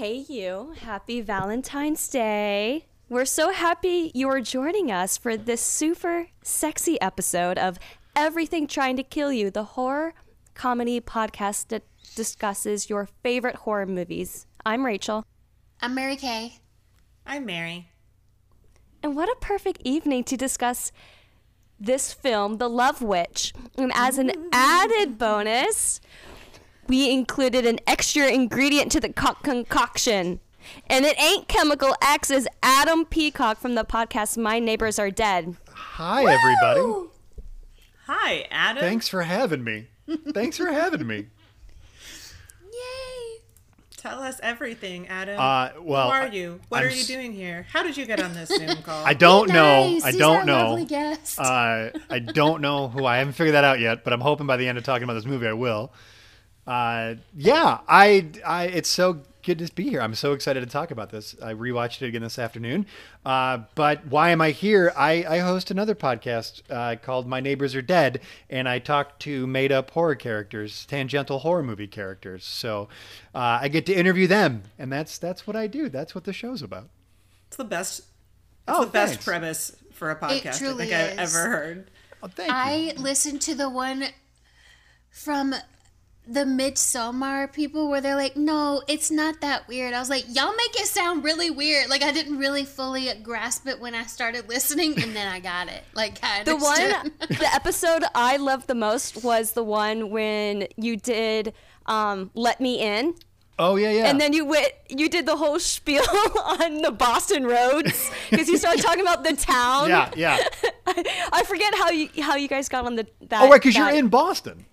Hey, you. Happy Valentine's Day. We're so happy you are joining us for this super sexy episode of Everything Trying to Kill You, the horror comedy podcast that discusses your favorite horror movies. I'm Rachel. I'm Mary Kay. I'm Mary. And what a perfect evening to discuss this film, The Love Witch. And as an added bonus, we included an extra ingredient to the co- concoction. And it ain't chemical X, is Adam Peacock from the podcast My Neighbors Are Dead. Hi, everybody. Hi, Adam. Thanks for having me. Thanks for having me. Yay! Tell us everything, Adam. Uh, well, Who are you? What I'm are you doing here? How did you get on this Zoom call? I don't know. Nice. I He's don't our know. Lovely guest. Uh, I don't know who I haven't figured that out yet, but I'm hoping by the end of talking about this movie I will. Uh, yeah, I, I, it's so good to be here. I'm so excited to talk about this. I rewatched it again this afternoon. Uh, but why am I here? I, I host another podcast uh, called My Neighbors Are Dead, and I talk to made up horror characters, tangential horror movie characters. So uh, I get to interview them, and that's that's what I do. That's what the show's about. it's the best. It's Oh, the best thanks. premise for a podcast I think I've ever heard. Oh, thank you. I listened to the one from the Midsommar people where they're like, no, it's not that weird. I was like, y'all make it sound really weird. Like I didn't really fully grasp it when I started listening, and then I got it. Like I The one, the episode I loved the most was the one when you did um, Let Me In. Oh yeah, yeah. And then you went, you did the whole spiel on the Boston roads because you started talking about the town. yeah, yeah. I forget how you how you guys got on the that. Oh right, because you're in Boston.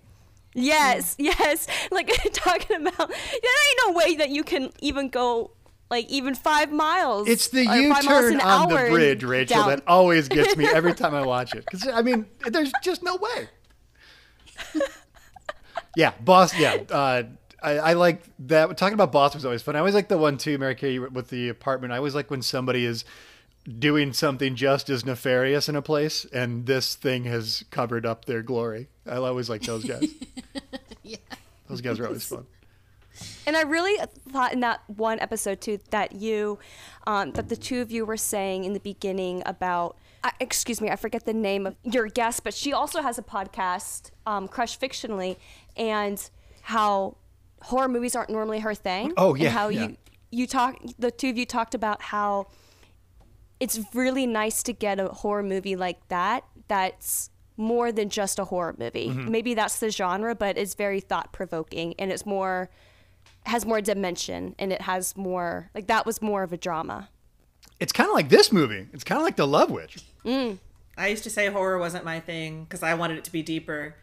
Yes, yes. Like talking about, there ain't no way that you can even go like even five miles. It's the or U-turn on the bridge, Rachel, down. that always gets me every time I watch it. Because I mean, there's just no way. yeah, Boston. Yeah, uh, I, I like that. Talking about Boston was always fun. I always like the one too, Mary Kay, with the apartment. I always like when somebody is doing something just as nefarious in a place, and this thing has covered up their glory. I always like those guys. yeah. Those guys are always fun. And I really thought in that one episode too that you, um, that the two of you were saying in the beginning about, uh, excuse me, I forget the name of your guest, but she also has a podcast, um, Crush Fictionally, and how horror movies aren't normally her thing. Oh, yeah, And how yeah. you you talk, the two of you talked about how it's really nice to get a horror movie like that that's more than just a horror movie. Mm-hmm. Maybe that's the genre, but it's very thought provoking and it's more has more dimension and it has more like that was more of a drama. It's kind of like this movie. It's kind of like The Love Witch. I used to say horror wasn't my thing because I wanted it to be deeper,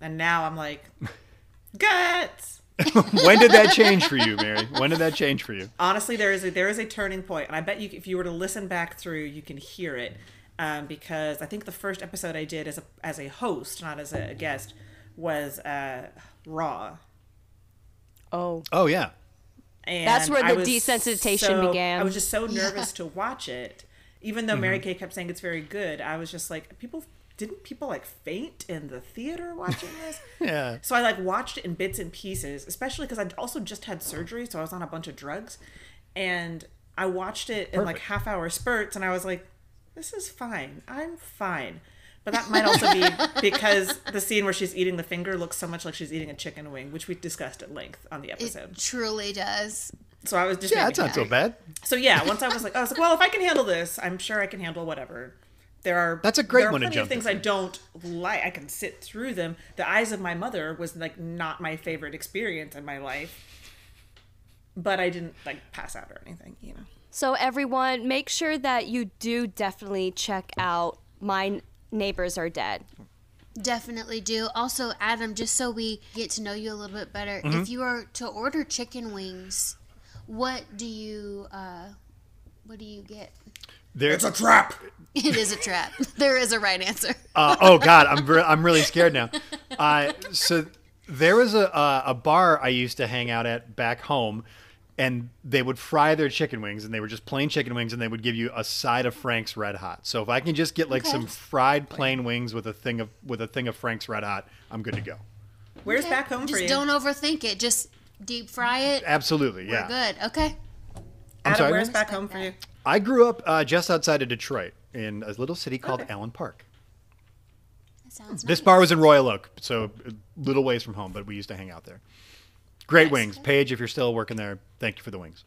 and now I'm like, guts. when did that change for you, Mary? When did that change for you? Honestly, there is a there is a turning point, and I bet you if you were to listen back through, you can hear it. Um, because I think the first episode I did as a as a host, not as a guest, was uh, Raw. Oh. Oh yeah. And That's where the desensitization so- began. I was just so nervous to watch it, even though Mm-hmm. Mary Kay kept saying it's very good. I was just like, people didn't people like faint in the theater watching this? Yeah. So I like watched it in bits and pieces, especially because I'd also just had surgery, so I was on a bunch of drugs, and I watched it in like half hour spurts, and I was like, this is fine. I'm fine. But that might also be because the scene where she's eating the finger looks so much like she's eating a chicken wing, which we discussed at length on the episode. It truly does. So I was just Yeah, that's not so bad. so yeah, once I was like, I was like, well, if I can handle this, I'm sure I can handle whatever. There are That's a great there are one to plenty of things into. I don't like. I can sit through them. The Eyes of My Mother was like not my favorite experience in my life, but I didn't like pass out or anything. You know, So everyone, make sure that you do definitely check out My Neighbors Are Dead. Definitely do. Also, Adam, just so we get to know you a little bit better, Mm-hmm. if you are to order chicken wings, what do you uh what do you get? There, it's a trap. It is a trap. there is a right answer. uh, oh God, I'm re- I'm really scared now. Uh, so there was a uh, a bar I used to hang out at back home, and they would fry their chicken wings, and they were just plain chicken wings, and they would give you a side of Frank's Red Hot. So if I can just get like Okay. some fried plain wings with a thing of with a thing of Frank's Red Hot, I'm good to go. Where's Okay. back home Just for you? don't overthink it. Just deep fry it. Absolutely, yeah. We're yeah. good. Okay. I'm Adam, sorry, where's Liz? back home for you? I grew up uh, just outside of Detroit in a little city called Okay. Allen Park. Sounds This nice. bar was in Royal Oak, so a little ways from home, but we used to hang out there. Great Nice. wings. Paige, if you're still working there, thank you for the wings.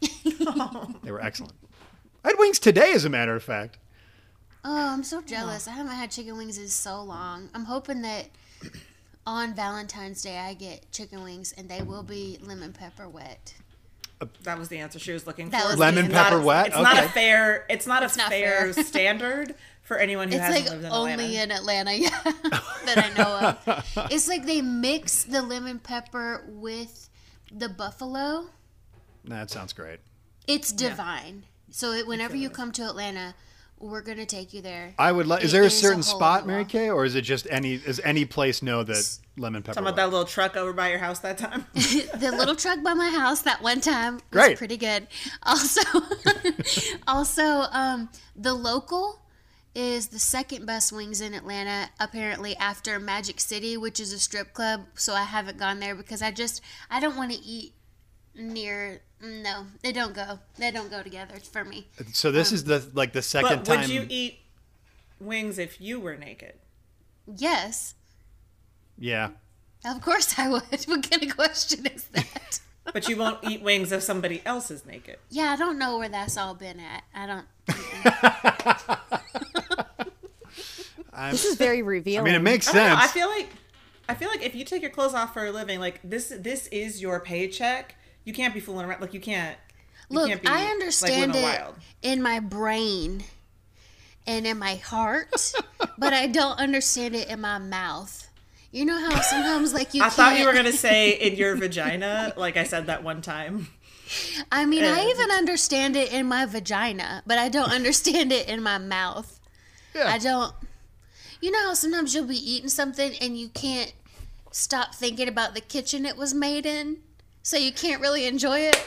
they were excellent. I had wings today, as a matter of fact. Oh, I'm so jealous. I haven't had chicken wings in so long. I'm hoping that on Valentine's Day I get chicken wings and they will be lemon pepper wet. That was the answer she was looking That for. was Lemon It's not pepper a- wet? It's not a fair. It's not a not fair, fair. standard for anyone who It's hasn't like lived in only Atlanta. in Atlanta, yeah, that I know of. It's like they mix the lemon pepper with the buffalo. That sounds great. It's divine. So it, whenever you come to Atlanta, we're gonna take you there. I would like. Is there a is a certain spot, Mary. Kay, or is it just any? Is any place know that lemon pepper? Talking about that little truck over by your house that time. the little truck by my house that one time was Great. pretty good. Also, also um, the local is the second best wings in Atlanta apparently after Magic City, which is a strip club. So I haven't gone there because I just I don't want to eat near. No, they don't go. They don't go together for me. So this is um, the like the second but time. would you eat wings if you were naked? Yes, yeah. of course I would. What kind of question is that? But you won't eat wings if somebody else is naked. yeah, I don't know where that's all been at. I don't. This is very revealing. I mean, it makes I know. sense. I feel like I feel like if you take your clothes off for a living, like this this is your paycheck. You can't be fooling around. Like you can't. You Look, can't be, I understand living it in my brain and in my heart, but I don't understand it in my mouth. You know how sometimes like you I can't. thought you were gonna say in your vagina, like I said that one time. I mean, I Uh, even understand it in my vagina, but I don't understand it in my mouth. Yeah. I don't. You know how sometimes you'll be eating something and you can't stop thinking about the kitchen it was made in, so you can't really enjoy it.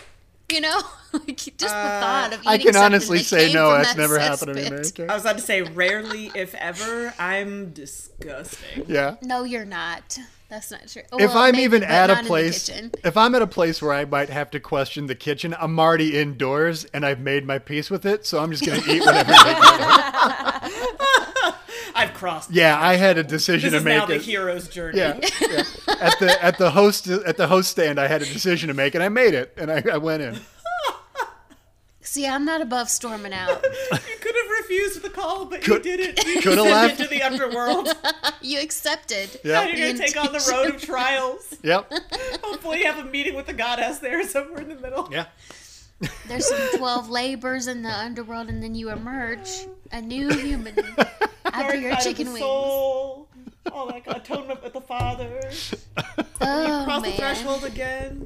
You know, like just the uh, thought of eating I can honestly that say no. That's that never happened to me, cesspit. I was about to say rarely, if ever. I'm disgusting. Yeah. No, you're not. That's not true. If I'm maybe, even at a place, if I'm at a place where I might have to question the kitchen, I'm already indoors and I've made my peace with it, so I'm just gonna eat whatever. they give. I've crossed. Yeah, I had a decision This to is now make. the It. hero's journey. Yeah, yeah. At the at the host at the host stand, I had a decision to make, and I made it, and I, I went in. See, I'm not above storming out. You could have refused the call, but Could- you didn't. You coulda left. into the underworld. you accepted. Now Yeah. you're gonna take on the road of trials. Yep. Hopefully, you have a meeting with the goddess there somewhere in the middle. Yeah. There's some 12 labors in the underworld, and then you emerge a new human after your Dark night chicken wings. soul, all that atonement with the Father. Oh, Cross the man. threshold again.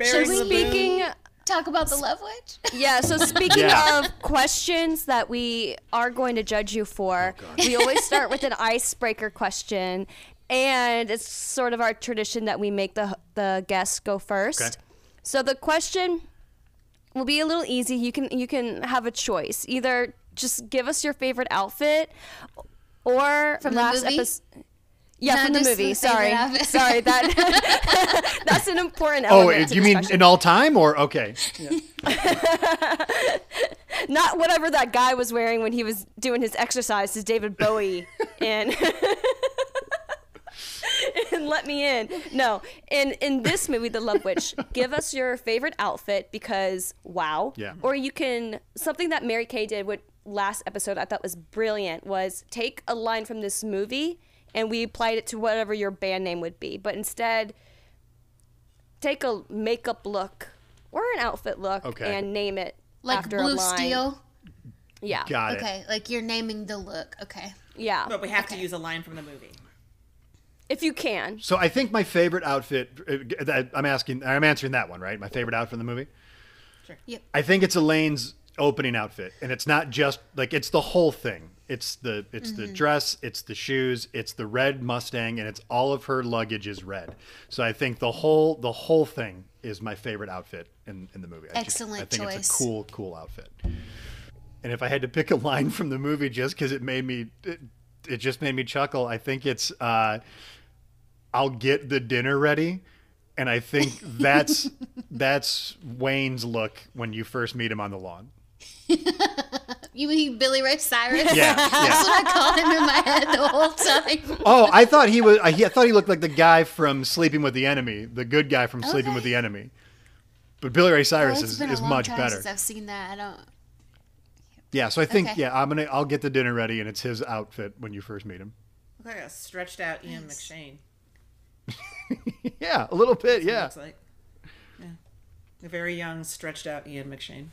Should Burying we the Speaking, talk about the love witch? yeah. So speaking Yeah. of questions that we are going to judge you for, oh, we always start with an icebreaker question, and it's sort of our tradition that we make the the guests go first. Okay. So the question will be a little easy. You can you can have a choice. Either just give us your favorite outfit, or From the last movie? episode. Yeah, Not from the movie. the Sorry, favorite sorry. That that's an important Oh, element. to you mean in all time or okay? not whatever that guy was wearing when he was doing his exercise, his David Bowie and and let me in. No, in in this movie, The Love Witch, give us your favorite outfit because wow. Yeah. Or you can something that Mary Kay did with last episode I thought was brilliant was take a line from this movie and we applied it to whatever your band name would be, but instead take a makeup look or an outfit look Okay. and name it Like after a blue line. steel? Yeah. Got it. Okay, like you're naming the look. Okay. Yeah. But we have to use a line from the movie. If you can. So I think my favorite outfit. uh, that- I'm asking. I'm answering that one, right? My favorite outfit in the movie. Sure. Yep. I think it's Elaine's opening outfit, and it's not just like it's the whole thing. It's the it's Mm-hmm. the dress, it's the shoes, it's the red Mustang, and it's all of her luggage is red. So I think the whole the whole thing is my favorite outfit in, in the movie. I just- Excellent I think it's a cool cool outfit. And if I had to pick a line from the movie, just because it made me it, it just made me chuckle, I think it's uh, "I'll get the dinner ready." and I think that's that's Wayne's look when you first meet him on the lawn. You mean Billy Ray Cyrus? Yeah, That's yeah. what I called him in my head the whole time. Oh, I thought he was. I, he, I thought he looked like the guy from Sleeping with the Enemy, the good guy from Sleeping with the Enemy. But Billy Ray Oh, Cyrus it's is, is much better. I've seen that. I don't. Yeah, so I think Okay. yeah, I'm gonna I'll get the dinner ready, and it's his outfit when you first meet him. Look like a stretched out Ian Nice. McShane. Yeah, a little bit. That's Yeah, looks like. Yeah. A very young, stretched out Ian McShane.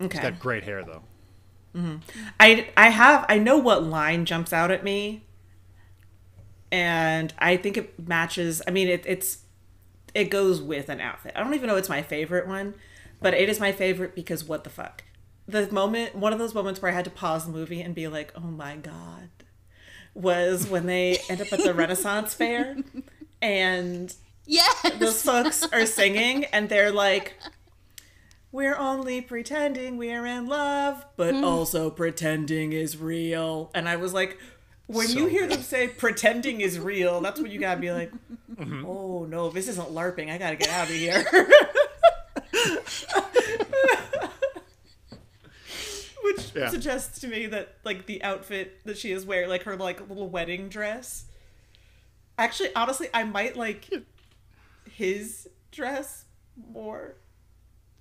Okay. he's got great hair though. Mm-hmm. I I have I know what line jumps out at me, and I think it matches. I mean, it, it's it goes with an outfit. I don't even know it's my favorite one, but it is my favorite because what the fuck. The moment, one of those moments where I had to pause the movie and be like, "Oh my god," was when they end up at the Renaissance fair, and Yes. those folks are singing and they're like we're only pretending we're in love but hmm. also pretending is real. And i was like when So you hear good. them say pretending is real that's when you gotta be like mm-hmm. oh no this isn't larping. I gotta get out of here. Which Yeah. suggests to me that like the outfit that she is wearing like her like little wedding dress. Actually honestly i might like his dress more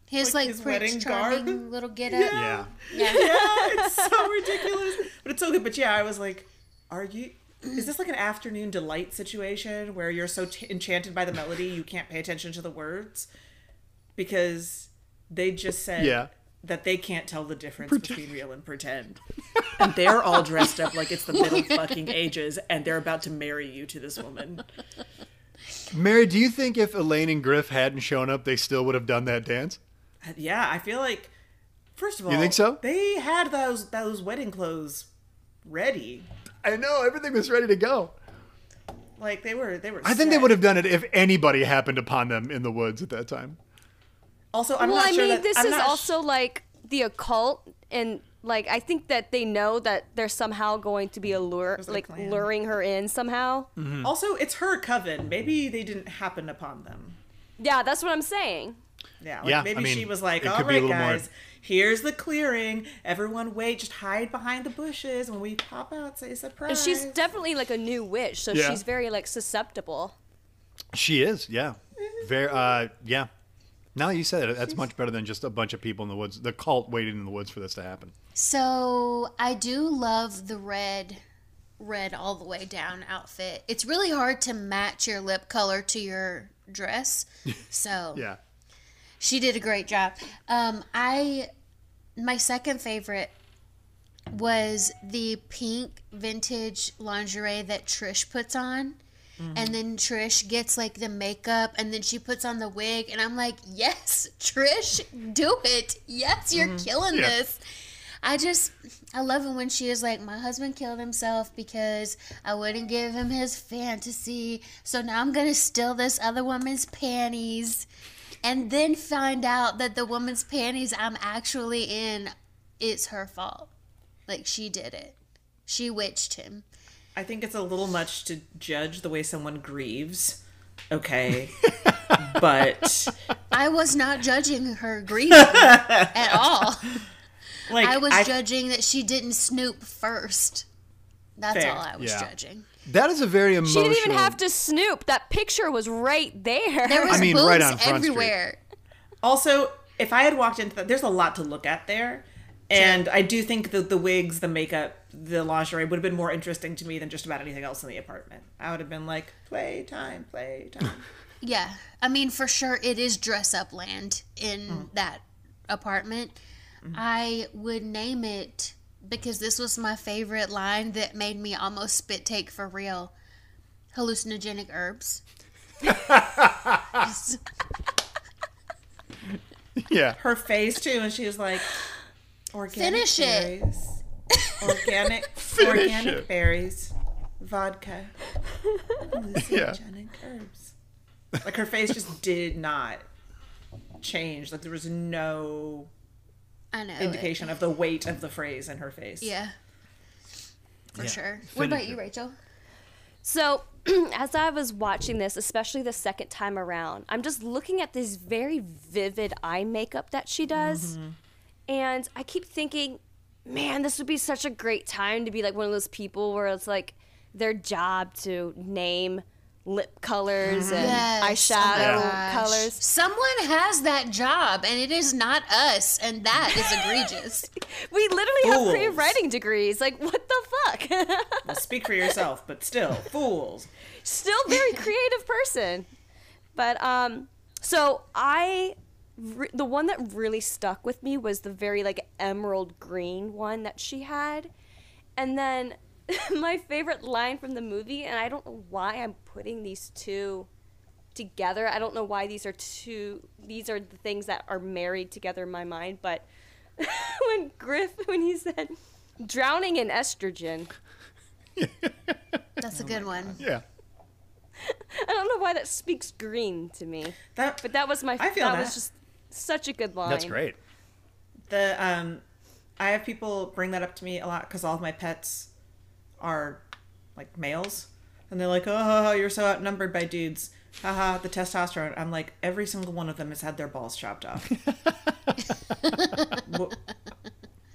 his like like, his wedding Charming garb. little get up. Yeah, Yeah. yeah it's so ridiculous but it's so good but yeah i was like are you is this like an afternoon delight situation where you're so t- enchanted by the melody you can't pay attention to the words because they just said Yeah. that they can't tell the difference between real and pretend and they're all dressed up like it's the middle fucking ages and they're about to marry you to this woman Mary, do you think if Elaine and Griff hadn't shown up, they still would have done that dance? Uh, yeah, I feel like first of all, You think so? They had those those wedding clothes ready. I know everything was ready to go. Like they were they were I think they would have done it if anybody happened upon them in the woods at that time. Also, I'm well, not I sure mean, that this I'm is not sh- also like the occult, and like I think that they know that they're somehow going to be allure, There's like plan. luring her in somehow. Mm-hmm. also it's her coven. Maybe they didn't happen upon them. Yeah, that's what I'm saying. Yeah, like Yeah, maybe I mean, she was like, "All right, "All could be a right, little more- guys, here's the clearing. Everyone wait, just hide behind the bushes. When we pop out, say surprise." And she's definitely like a new witch, so Yeah. she's very like susceptible. She is, yeah. Very, uh, yeah. Now that you said it, that's much better than just a bunch of people in the woods. The cult waited in the woods for this to happen. So I do love the red, red all the way down outfit. It's really hard to match your lip color to your dress. So Yeah. She did a great job. Um, I my second favorite was the pink vintage lingerie that Trish puts on. And then Trish gets like the makeup and then she puts on the wig and I'm like, "Yes, Trish, do it. Yes, you're killing Yeah. this." I just I love it when she is like, "My husband killed himself because I wouldn't give him his fantasy. So now I'm going to steal this other woman's panties." And then find out that the woman's panties I'm actually in it's her fault. Like she did it. She witched him. I think it's a little much to judge the way someone grieves. Okay, but I was not judging her grieving at all. like I was I- judging that she didn't snoop first. That's Fair. all I was Yeah. judging. That is a very emotional. She didn't even have to snoop. That picture was right there. There was I mean, boobs right on Front Street. everywhere. Also, if I had walked into that, there's a lot to look at there. And I do think that the wigs, the makeup, the lingerie would have been more interesting to me than just about anything else in the apartment. I would have been like, playtime, playtime. Yeah. I mean, for sure, it is dress up land in Mm. that apartment. Mm-hmm. I would name it because this was my favorite line that made me almost spit take for real hallucinogenic herbs. Yeah. Her face too, and she was like, organic Finish it. berries, organic, Finish organic it. berries, vodka, hallucinogenic herbs. Like her face just did not change. Like there was no I know. it. indication of the weight of the phrase in her face. Yeah. For Yeah. sure. Finish What about you, Rachel? So, as I was watching this, especially the second time around, I'm just looking at this very vivid eye makeup that she does. Mm-hmm. And I keep thinking, man, this would be such a great time to be like one of those people where it's like their job to name lip colors and Yes. eyeshadow Oh colors. Someone has that job, and it is not us, and that is egregious. We literally have Fools. creative writing degrees. Like, what the fuck? Well, speak for yourself, but still, fools. still very creative person. But um, so I, re- the one that really stuck with me was the very like emerald green one that she had, and then my favorite line from the movie, and I don't know why I'm putting these two together. I don't know why these are two. These are the things that are married together in my mind. But when Griff, when he said, "Drowning in estrogen." That's a good one. Yeah. I don't know why that speaks green to me. That, But that was my. I feel that, that. was just such a good line. That's great. the um, I have people bring that up to me a lot because all of my pets are like males, and they're like, "Oh, you're so outnumbered by dudes." Haha, the testosterone. I'm like, every single one of them has had their balls chopped off. what,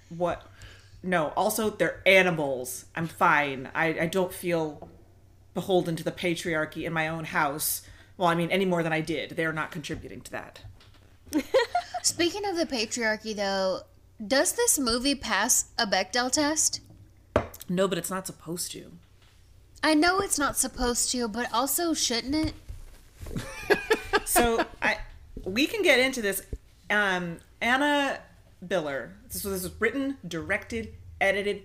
what? No. Also, they're animals. I'm fine. I, I don't feel beholden to the patriarchy in my own house. Well, I mean, any more than I did. They're not contributing to that. Speaking of the patriarchy, though, does this movie pass a Bechdel test? No, but it's not supposed to. I know it's not supposed to, but also shouldn't it? so I we can get into this. Um, Anna Biller. So this was written, directed, edited,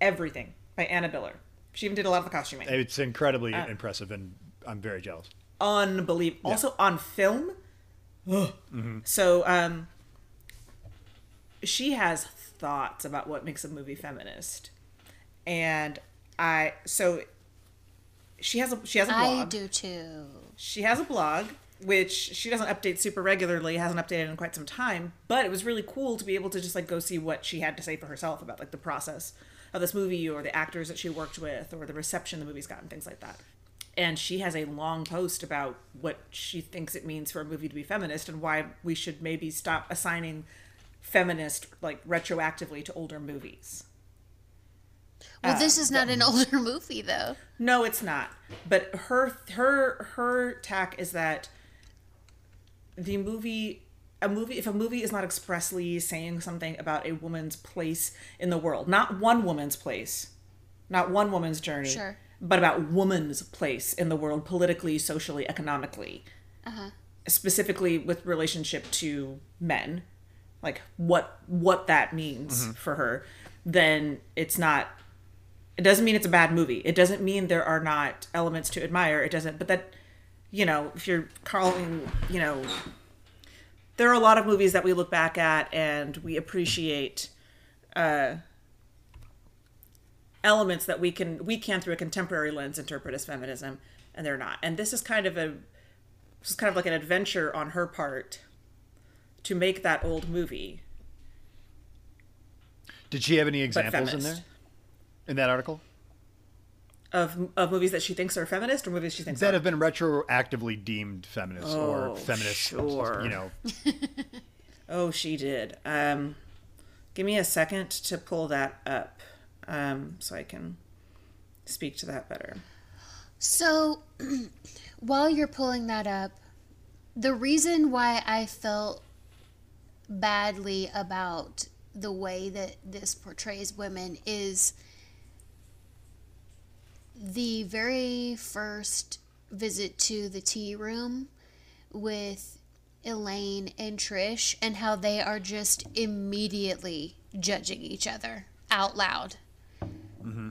everything by Anna Biller. She even did a lot of the costuming. It's incredibly impressive, and I'm very jealous. Unbelievable. Also on film. Ugh. So um, she has thoughts about what makes a movie feminist, and I so she has a she has a blog. I do too. She has a blog, which she doesn't update super regularly, hasn't updated in quite some time, but it was really cool to be able to just like go see what she had to say for herself about like the process of this movie or the actors that she worked with or the reception the movie's gotten, things like that. And she has a long post about what she thinks it means for a movie to be feminist and why we should maybe stop assigning feminist like retroactively to older movies. Well, Uh, this is not an older movie, though. No, it's not. But her her her tack is that the movie a movie if a movie is not expressly saying something about a woman's place in the world, not one woman's place, not one woman's journey, Sure. but about woman's place in the world politically, socially, economically. Specifically with relationship to men, like what what that means for her, then it's not it doesn't mean it's a bad movie. It doesn't mean there are not elements to admire. It doesn't, but that, you know, if you're calling, you know, there are a lot of movies that we look back at and we appreciate uh, elements that we can we can through a contemporary lens interpret as feminism, and they're not. And this is kind of a this is kind of like an adventure on her part to make that old movie. Did she have any examples in there? In that article? Of, of movies that she thinks are feminist or movies she thinks That are have been retroactively deemed feminist or Oh, feminist, sure. you know. Oh, she did. Um, give me a second to pull that up, um, so I can speak to that better. So, while you're pulling that up, the reason why I felt badly about the way that this portrays women is the very first visit to the tea room with Elaine and Trish and how they are just immediately judging each other out loud mm-hmm.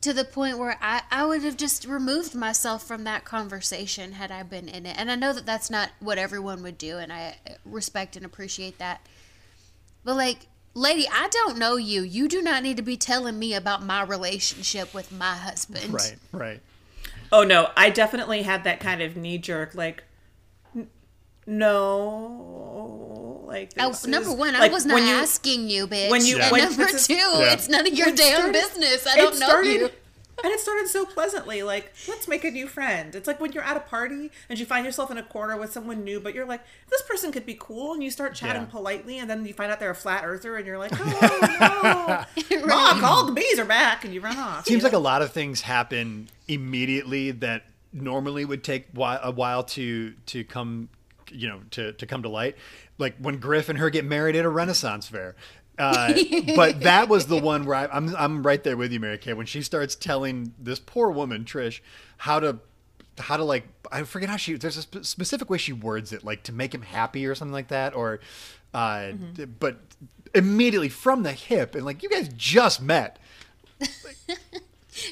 to the point where I, I would have just removed myself from that conversation had I been in it. And I know that that's not what everyone would do, and I respect and appreciate that. But, like, lady, I don't know you. You do not need to be telling me about my relationship with my husband. Right, right. Oh no, I definitely had that kind of knee jerk, like, n- no, like I, oh, number is- one, I was not when you- asking you, bitch. when you- and when- number two, Yeah. it's none of your It damn started- business. I don't know started- you. And it started so pleasantly, like, let's make a new friend. It's like when you're at a party and you find yourself in a corner with someone new, but you're like, this person could be cool, and you start chatting Yeah. politely, and then you find out they're a flat earther, and you're like, oh no, Mom, all the bees are back, and you run off. Seems you like a lot of things happen immediately that normally would take a while to to come, you know, to to come to light. Like when Griff and her get married at a Renaissance fair. Uh, but that was the one where I, I'm I'm right there with you, Mary Kay. When she starts telling this poor woman Trish how to how to like I forget how she there's a sp- specific way she words it like to make him happy or something like that or uh but immediately from the hip and like you guys just met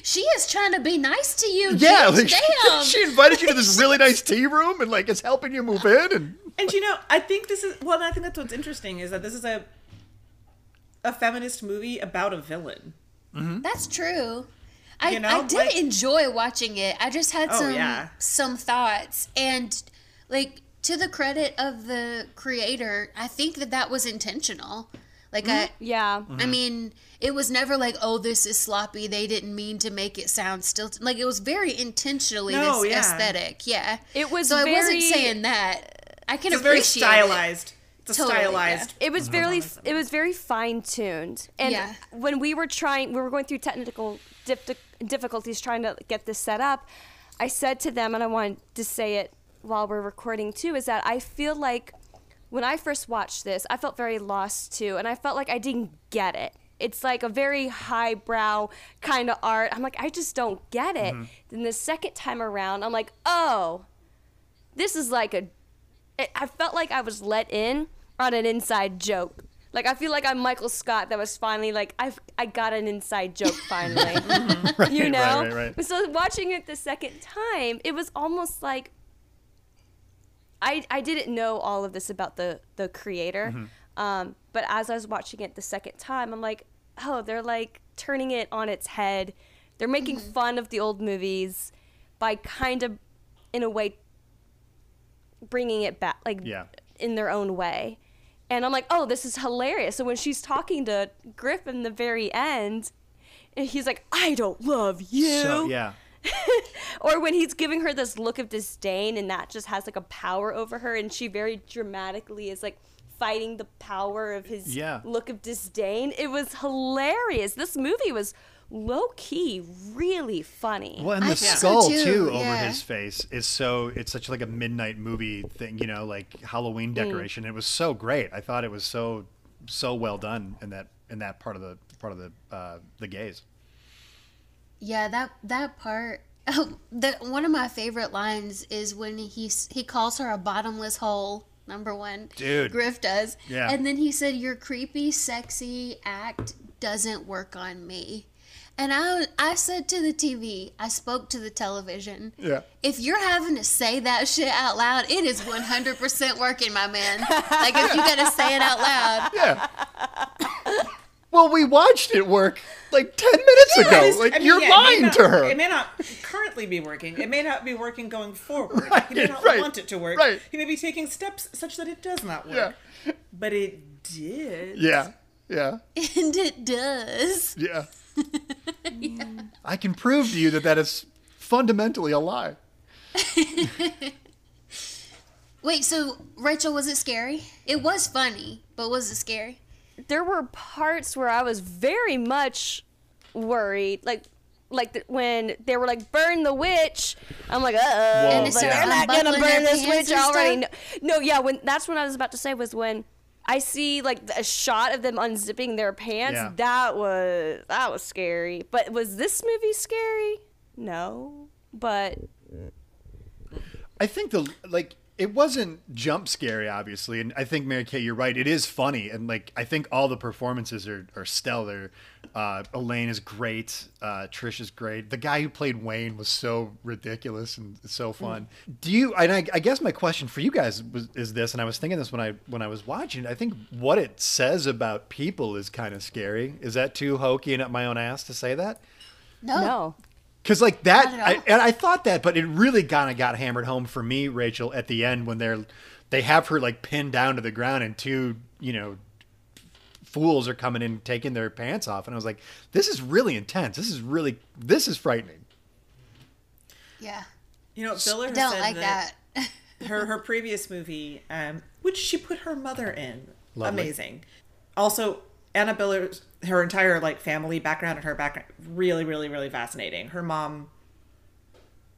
She is trying to be nice to you. Yeah, bitch. like she, damn. she invited you to this really nice tea room and like is helping you move in and And you know, I think this is well. I think that's what's interesting is that this is a a feminist movie about a villain. Mm-hmm. That's true. I, You know, I did like- enjoy watching it. I just had Oh, some yeah. some thoughts and like to the credit of the creator, I think that that was intentional. Like mm-hmm. I Yeah. I mm-hmm. mean, it was never like, "Oh, this is sloppy. They didn't mean to make it sound stilted." Like it was very intentionally No, this yeah. aesthetic. Yeah. It was So I wasn't saying that. I can It's very appreciate it. Stylized. It's a Totally, yeah. It was mm-hmm. very it was very fine tuned. And Yeah. when we were trying we were going through technical dif- difficulties trying to get this set up, I said to them and I wanted to say it while we're recording too is that I feel like when I first watched this, I felt very lost too and I felt like I didn't get it. It's like a very highbrow kind of art. I'm like I just don't get it. Mm-hmm. Then the second time around, I'm like, "Oh, this is like a it, I felt like I was let in on an inside joke. Like I feel like I'm Michael Scott that was finally like I've I got an inside joke finally. you right, know? right, right. So watching it the second time, it was almost like I I didn't know all of this about the the creator. Mm-hmm. Um, but as I was watching it the second time, I'm like, oh, they're like turning it on its head. They're making fun of the old movies by kind of in a way bringing it back like Yeah. in their own way. And I'm like, oh, this is hilarious. So when she's talking to Griff in the very end, and he's like, I don't love you. so yeah. Or when he's giving her this look of disdain, and that just has like a power over her, and she very dramatically is like fighting the power of his Yeah. look of disdain. It was hilarious. This movie was low key, really funny. Well, and I the so, skull too, too, over his face is so it's such like a midnight movie thing, you know, like Mm. Halloween decoration. It was so great. I thought it was so so well done in that in that part of the part of the uh, the gaze. Yeah, that that part. Oh, the one of my favorite lines is when he he calls her a bottomless hole. Number one, Dude. Griff does. Yeah. And then he said, "Your creepy, sexy act doesn't work on me." And I I said to the TV, I spoke to the television. Yeah. If you're having to say that shit out loud, it is 100% working, my man. Like if you got to say it out loud. Yeah. well, we watched it work like ten minutes ago. That is- like I mean, you're yeah, it may lying not- to her. It may not currently be working. It may not be working going forward. Right, he may not right, want it to work. right. He may be taking steps such that it does not work. Yeah. But it did. yeah. Yeah. And it does. Yeah. I can prove to you that that is fundamentally a lie. Wait, so Rachel, was it scary? It was funny, but was it scary? there were parts where I was very much worried, like like the, when they were like burn the witch. I'm like, uh oh, And they they're start not gonna burn this witch and already. No, no, yeah, when that's what I was about to say was when I see like a shot of them unzipping their pants. Yeah. That was that was scary. But was this movie scary? No, but I think the like it wasn't jump scary, obviously, and I think Mary Kay, you're right. It is funny, and like I think all the performances are, are stellar. Uh, Elaine is great. Uh, Trish is great. The guy who played Wayne was so ridiculous and so fun. Do you? And I, I guess my question for you guys was is this, and I was thinking this when I when I was watching. I think what it says about people is kind of scary. Is that too hokey and up my own ass to say that? No. no. Because like that, Not I, and I thought that, but it really kind of got hammered home for me, Rachel, at the end when they're they have her like pinned down to the ground and two, you know, fools are coming in taking their pants off, and I was like, this is really intense. This is really this is frightening. Yeah. You know, Biller has Don't said like that, that. her her previous movie, um, which she put her mother in, Lovely. amazing. Also, Anna Biller's her entire like family background and her background really, really, really fascinating. Her mom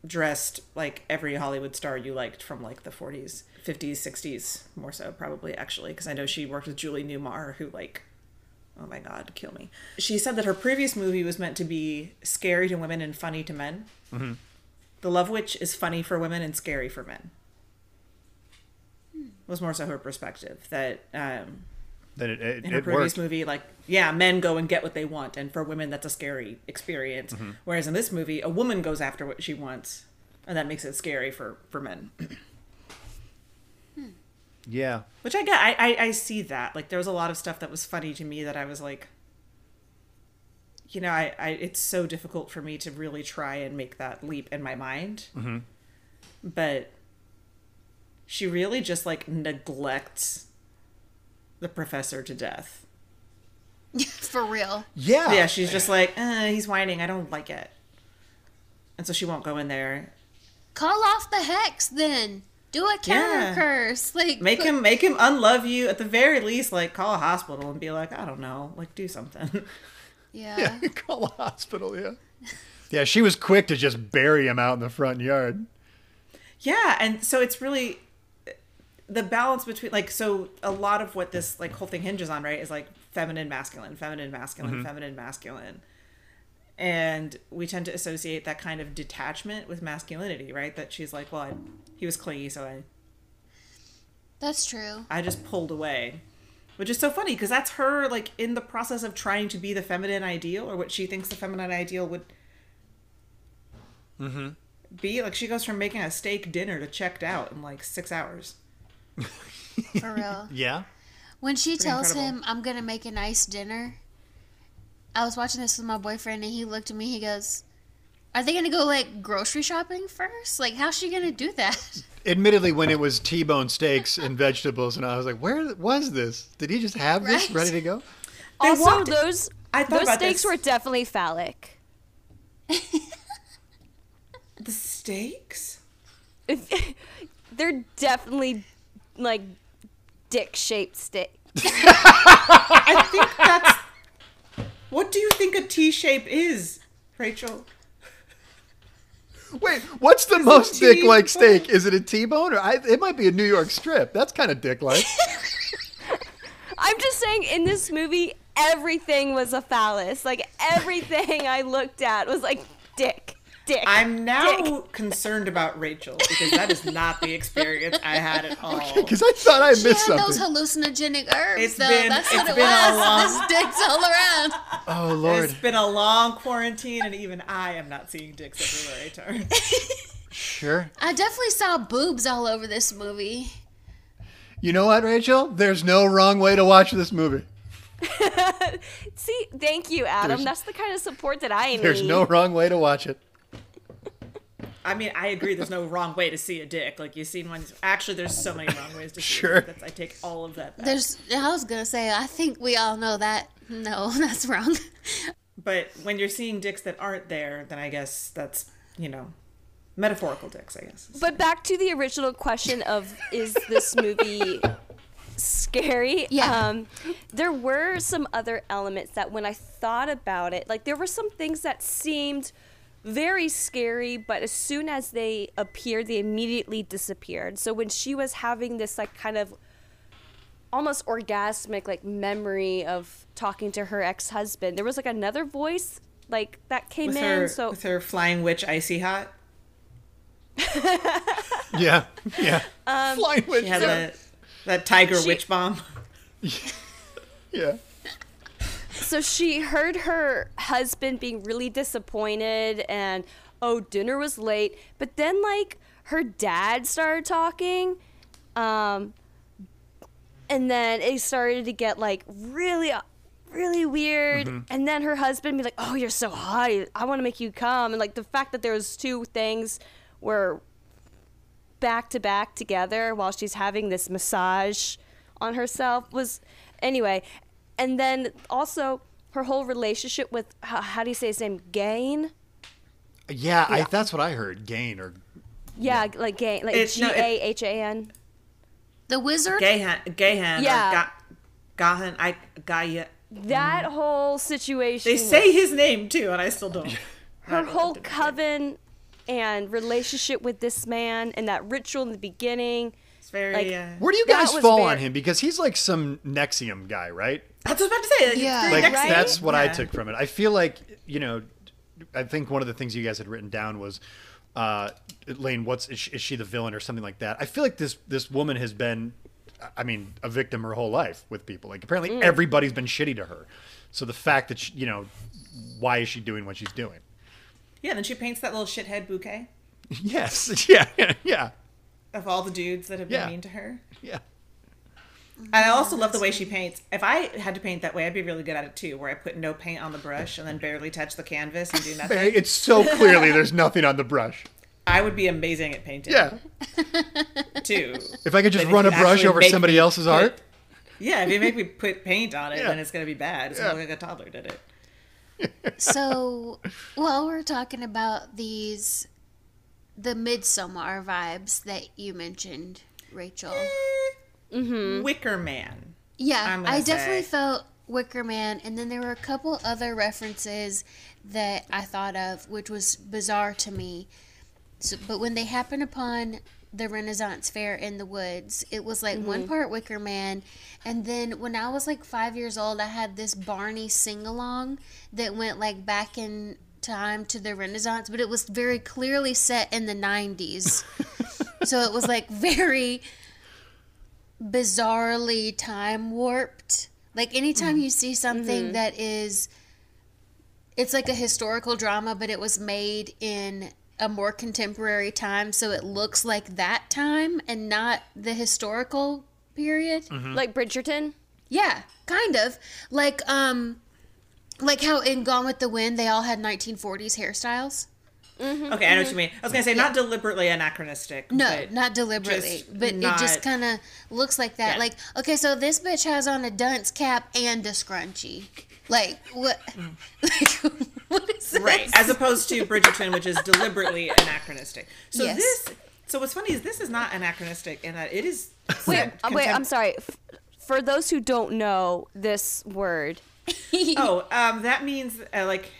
dressed like every Hollywood star you liked from like the 40s, 50s, 60s, more so probably actually, because I know she worked with Julie Newmar, who like, oh my god, kill me. She said that her previous movie was meant to be scary to women and funny to men. The Love Witch is funny for women and scary for men. Was more so her perspective that um, That it it, in her it previous worked. movie, like yeah, men go and get what they want, and for women that's a scary experience. Mm-hmm. Whereas in this movie, a woman goes after what she wants, and that makes it scary for for men. Yeah. Which I get, I, I I see that. Like there was a lot of stuff that was funny to me that I was like, you know, I, I it's so difficult for me to really try and make that leap in my mind. Mm-hmm. But she really just like neglects the professor to death. For real. Yeah. Yeah, she's just like, uh, he's whining. I don't like it, and so she won't go in there. Call off the hex then. Do a counter Yeah. curse. Like Make put- him make him unlove you at the very least. Like call a hospital and be like, I don't know, like do something. Yeah. Yeah. Call a hospital. Yeah. Yeah. She was quick to just bury him out in the front yard. Yeah, and so it's really the balance between like so a lot of what this like whole thing hinges on, right, is like feminine masculine, feminine masculine, feminine masculine. And we tend to associate that kind of detachment with masculinity, right? That she's like, well, I, he was clingy, so I That's true. I just pulled away. Which is so funny because that's her like in the process of trying to be the feminine ideal or what she thinks the feminine ideal would mm-hmm. be. Like she goes from making a steak dinner to checked out in like six hours. For real. Yeah. When she tells incredible. him, I'm going to make a nice dinner, I was watching this with my boyfriend and he looked at me. He goes, Are they going to go like grocery shopping first? Like, how's she going to do that? Admittedly, when it was T-bone steaks and vegetables, and I was like, "Where was this? Did he just have this ready to go?" They also, walked- those I thought those steaks this. were definitely phallic. The steaks? They're definitely like dick shaped steak. I think that's. What do you think a T shape is, Rachel? Wait, what's the most dick-like steak? Is it a T-bone or I, it might be a New York strip? That's kind of dick-like. I'm just saying, in this movie, everything was a phallus. Like everything I looked at was like dick, dick. I'm now dick. concerned about Rachel because that is not the experience I had at all. Because I thought I She missed had something. those hallucinogenic herbs, It's though. been- That's it's what it been a was. long- There's dicks all around. oh Lord, It's been a long quarantine, and even I am not seeing dicks everywhere I turn. sure. I definitely saw boobs all over this movie. You know what, Rachel? There's no wrong way to watch this movie. See, thank you, Adam. There's- That's the kind of support that I need. There's no wrong way to watch it. I mean, I agree. There's no wrong way to see a dick. Like you've seen ones. Actually, there's so many wrong ways to see. Sure. A dick. That's, I take all of that. Back. There's. I was gonna say. I think we all know that. No, that's wrong. But when you're seeing dicks that aren't there, then I guess that's you know, metaphorical dicks. I guess. But back to the original question of is this movie scary? Yeah. Um, there were some other elements that when I thought about it, like there were some things that seemed very scary, but as soon as they appeared, they immediately disappeared. So when she was having this like kind of almost orgasmic like memory of talking to her ex-husband, there was like another voice like that came With in. her, so with her flying witch icy hot. Yeah, yeah. Um, Flying witch. She had So- that that tiger She- witch bomb. Yeah. So she heard her husband being really disappointed and oh dinner was late. But then like her dad started talking um and then it started to get like really really weird. And then her husband be like oh you're so hot i want to make you come. And like the fact that there was two things were back to back together while she's having this massage on herself was anyway and then also her whole relationship with how, how do you say his name? Gain. Yeah, I, that's what I heard. Gain or Yeah, like Gain, like It's- G no, it- A H A N. The wizard? Gahan, Gahan, Yeah. Ga, Gahan, I Gaia. That mm. whole situation. They was- say his name too, and I still don't. her whole coven and relationship with this man and that ritual in the beginning. It's very. like- uh, where do you guys fall very- on him? Because he's like some NXIVM guy, right? that's what I was about to say. Like, Yeah. Like Right? that's what I took from it. I feel like you know, I think one of the things you guys had written down was, uh, Lane, what's is she, is she the villain or something like that? I feel like this this woman has been, I mean, a victim her whole life with people. Like apparently Mm. everybody's been shitty to her. So the fact that she, you know, why is she doing what she's doing? Yeah, then she paints that little shithead bouquet yes, yeah, yeah, of all the dudes that have been Yeah. mean to her. yeah. And I also love the way she paints. If I had to paint that way, I'd be really good at it too, where I put no paint on the brush and then barely touch the canvas and do nothing. It's so clearly there's nothing on the brush. I would be amazing at painting Yeah. too. If I could just But run a brush over somebody else's put- art. Yeah, if you make me put paint on it, Yeah. then it's gonna be bad. It's Yeah. gonna look like a toddler did it. So, while we're talking about these, the Midsommar vibes that you mentioned, Rachel. Eh. Mm-hmm. Wicker Man. Yeah, I'm gonna definitely say. felt Wicker Man, and then there were a couple other references that I thought of, which was bizarre to me. So, but when they happened upon the Renaissance Fair in the woods, it was like one mm-hmm. part Wicker Man, and then when I was like five years old, I had this Barney sing along that went like back in time to the Renaissance, but it was very clearly set in the '90s, so it was like very bizarrely time warped. Like anytime you see mm-hmm. something mm-hmm. that is it's like a historical drama but it was made in a more contemporary time so it looks like that time and not the historical period. Mm-hmm. Like Bridgerton. Yeah, kind of. Like um like how in Gone with the Wind they all had 1940s hairstyles. Mm-hmm. Okay, I know what mm-hmm. you mean. I was gonna say not deliberately anachronistic. No, but not deliberately, just but it just kind of looks like that. Yeah. Like, okay, so this bitch has on a dunce cap and a scrunchie. Like, what? Mm. like, what is this? right, as opposed to Bridgerton, which is deliberately anachronistic. So Yes. this, so what's funny is this is not anachronistic in that it is. Wait, set wait. I'm sorry. For those who don't know this word, Oh, um, that means uh, like,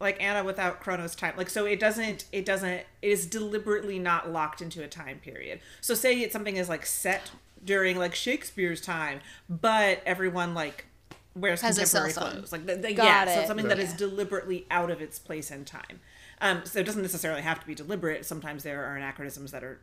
like Anna without Chronos time. Like, so it doesn't. It doesn't. It is deliberately not locked into a time period. So say it's something is like set during like Shakespeare's time, but everyone like wears Has contemporary clothes. Like, the, the, Got yeah, so it. it's something that Yeah. is deliberately out of its place in time. Um, so it doesn't necessarily have to be deliberate. Sometimes there are anachronisms that are,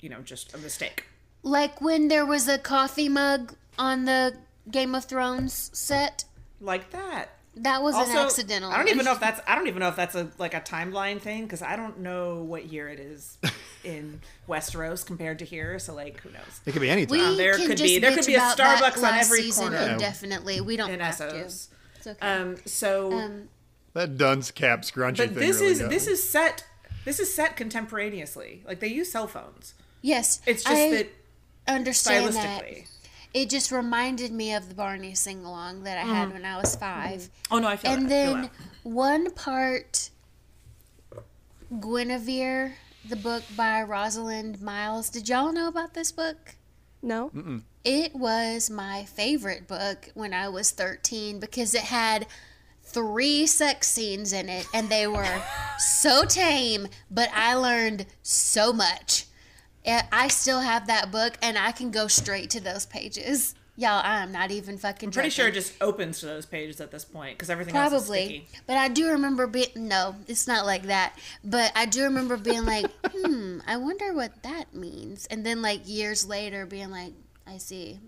you know, just a mistake. like when there was a coffee mug on the Game of Thrones set. Like that. That was also, an accidental. I don't even know if that's I don't even know if that's a like a timeline thing because I don't know what year it is in Westeros compared to here. So like, who knows? It could be anytime. We Um, there could be- there could be a Starbucks on last every season corner. indefinitely. We don't In have to. It's okay. Um, so, Um, that dunce cap scrunchy but thing. this really is got this is set this is set contemporaneously. Like they use cell phones. yes, It's just I that understand that. Stylistically. It just reminded me of the Barney sing along that I had mm. when I was 5 Oh no, I feel and that. I feel then that. one part Guinevere, the book by Rosalind Miles. Did y'all know about this book? no. It was my favorite book when I was 13 because it had three sex scenes in it and they were so tame, but I learned so much. And I still have that book and I can go straight to those pages. Y'all, I'm not even fucking I'm pretty sure it just opens to those pages at this point because everything else is Probably. sticky. But I do remember being, no, it's not like that. But I do remember being like, hmm, I wonder what that means. And then, like, years later, being like, I see.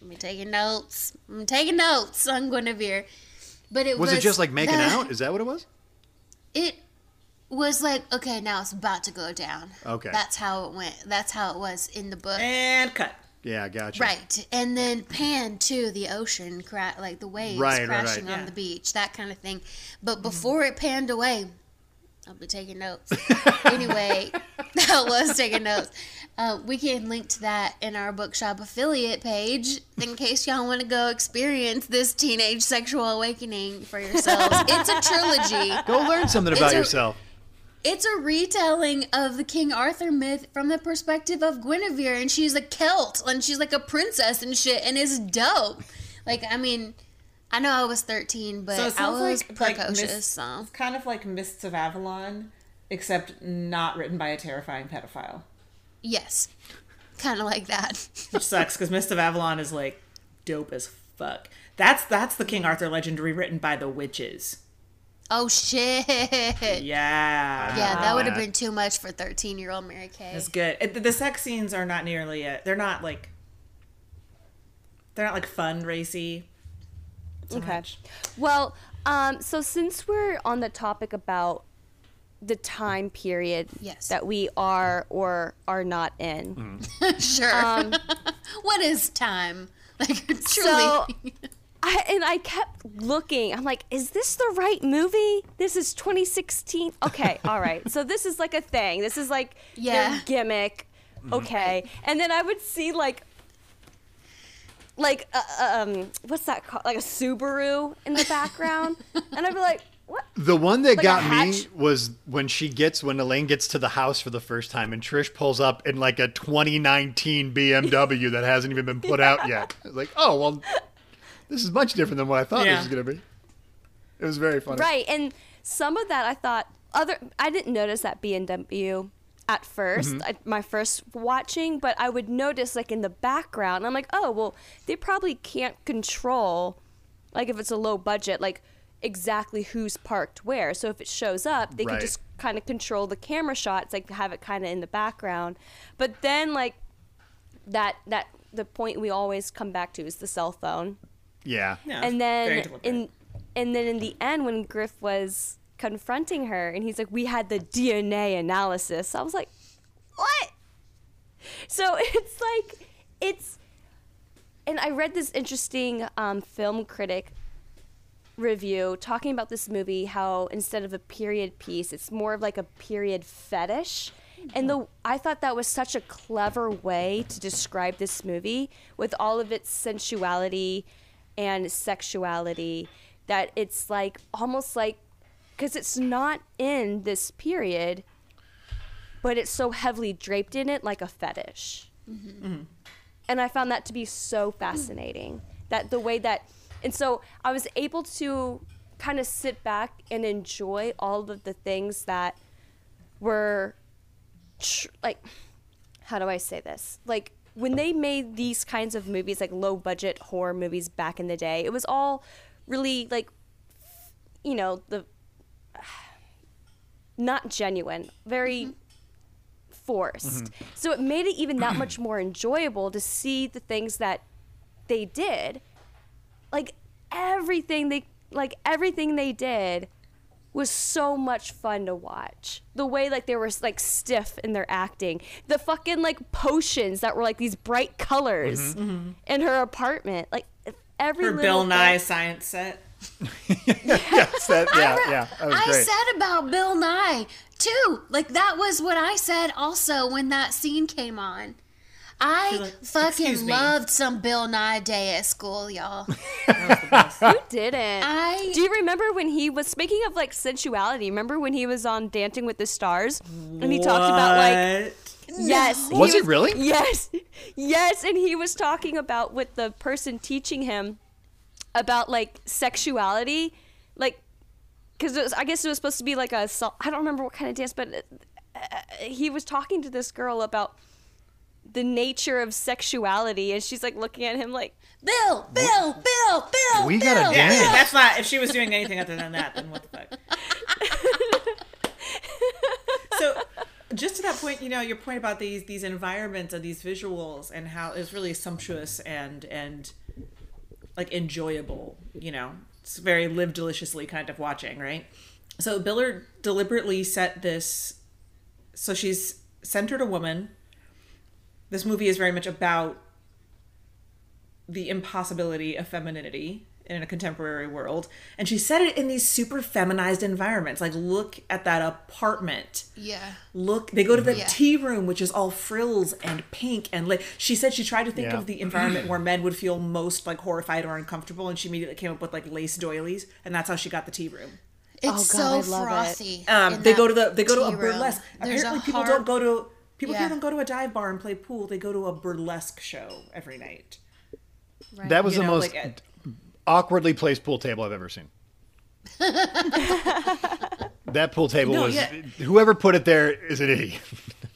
I'm taking notes. I'm taking notes on Guinevere. But it was. Was it just like making the- out? Is that what it was? It was like, okay, now it's about to go down. Okay. That's how it went. That's how it was in the book. And cut. Yeah, gotcha. Right, and then pan to the ocean, cra- like the waves Right, right, right. crashing on Yeah. the beach, that kind of thing. But before it panned away, I'll be taking notes. anyway, that was taking notes. Uh, we can link to that in our bookshop affiliate page in case y'all want to go experience this teenage sexual awakening for yourselves. It's a trilogy. Go learn something about a- yourself. It's a retelling of the King Arthur myth from the perspective of Guinevere, and she's a Celt, and she's like a princess and shit, and it's dope. Like, I mean, I know I was 13, but So I was like, like precocious, so. kind of like Mists of Avalon, except not written by a terrifying pedophile. Yes. Kind of like that. Which sucks because Mists of Avalon is like dope as fuck. That's that's the King Arthur legend rewritten by the witches. Oh, shit. Yeah. Yeah, that would have been too much for 13 year old Mary Kay. It's good. It, the sex scenes are not nearly it. They're not like they're not like fun racy. so Okay. much. Well, um, so since we're on the topic about the time period Yes. that we are or are not in, sure. um, what is time? Like, truly. so I, and I kept looking. I'm like, is this the right movie? This is 2016. Okay, all right. So this is like a thing. This is like Yeah. their gimmick. Okay, and then I would see like. Like uh, um, what's that called? Like a Subaru in the background, and I'd be like, "What? The one that Like got me was when she gets when Elaine gets to the house for the first time and Trish pulls up in like a 2019 BMW that hasn't even been put out yet. I like, oh well, this is much different than what I thought Yeah. this was gonna be. It was very funny. Right, and some of that I thought other I didn't notice that BMW at 1st I, mm-hmm. my first watching, but I would notice like in the background. I'm like, oh well, they probably can't control, like if it's a low budget, like exactly who's parked where. So if it shows up, they Right. can just kind of control the camera shots, like have it kind of in the background. But then like that that the point we always come back to is the cell phone Yeah. Yeah, and then deliberate. in and then in the end when griff was confronting her and he's like we had the dna analysis i was like what so it's like it's and i read this interesting um, film critic review talking about this movie how instead of a period piece it's more of like a period fetish and the I thought that was such a clever way to describe this movie with all of its sensuality and sexuality that it's like almost like cuz it's not in this period but it's so heavily draped in it like a fetish mm-hmm. Mm-hmm. and I found that to be so fascinating. That the way that, and so I was able to kind of sit back and enjoy all of the things that were tr- like, how do I say this? Like when they made these kinds of movies, like low budget horror movies back in the day, it was all really like, you know, the not genuine, very mm-hmm. forced. Mm-hmm. So it made it even that much more enjoyable to see the things that they did. Like everything they like everything they did was so much fun to watch. The way like they were like stiff in their acting. The fucking like potions that were like these bright colors mm-hmm. Mm-hmm. in her apartment. Like every her little Bill thing- Nye science set. yes, that, yeah, yeah, that was I great. said about Bill Nye too. Like that was what I said also when that scene came on. I like, fucking loved some Bill Nye day at school, y'all. Who didn't? I Do you remember when he was speaking of like sensuality? Remember when he was on Dancing with the Stars and he talked about like What? yes, Was he really? Yes, yes, and he was talking about with the person teaching him about like sexuality, like because I guess it was supposed to be like a i don't remember what kind of dance, but uh, uh, he was talking to this girl about the nature of sexuality, and she's like looking at him like. Bill, Bill, Bill, Bill. We Bill. gotta Yeah, dance. that's not. If she was doing anything other than that, then what the fuck? so, just to that point, you know, your point about these these environments and these visuals and how it's really sumptuous and and like enjoyable. You know, it's very live deliciously kind of watching, right? So Biller deliberately set this. So she's centered a woman. This movie is very much about the impossibility of femininity in a contemporary world. And she said it in these super feminized environments. Like, look at that apartment. Yeah. Look, they go to the Yeah. tea room, which is all frills and pink and like. She said she tried to think Yeah. of the environment where men would feel most like horrified or uncomfortable, and she immediately came up with like lace doilies, and that's how she got the tea room. It's Oh, God, so love it. Um, they go to the they go to a burlesque. Apparently, a people harp- don't go to people Yeah. here don't go to a dive bar and play pool. They go to a burlesque show every night. Right. That was You the know, most like, at- awkwardly placed pool table I've ever seen. that pool table No, was yeah. whoever put it there is an idiot.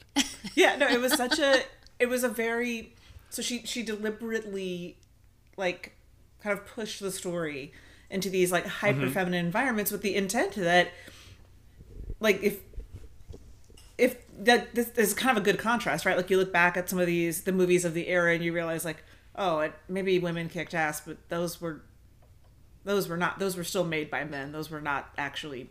yeah no it was such a it was a very so she she deliberately like kind of pushed the story into these like mm-hmm. hyper feminine environments with the intent that like if if that this, this is kind of a good contrast right like you look back at some of these the movies of the era and you realize like oh it, maybe women kicked ass but those were those were not those were still made by men those were not actually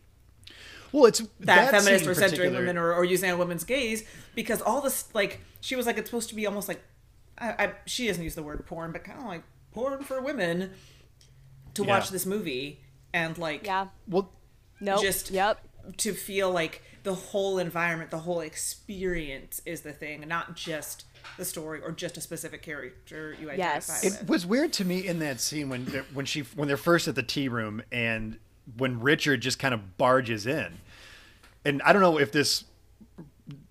Well, it's that, feminists scene were in centering women or, or using a woman's gaze because all this like she was like it's supposed to be almost like I, I she doesn't use the word porn but kind of like porn for women to Yeah. watch this movie and like Yeah. Well, Nope. just Yep. to feel like the whole environment the whole experience is the thing not just the story or just a specific character you identify Yes. with It was weird to me in that scene when when she when they're first at the tea room and when Richard just kind of barges in, and I don't know if this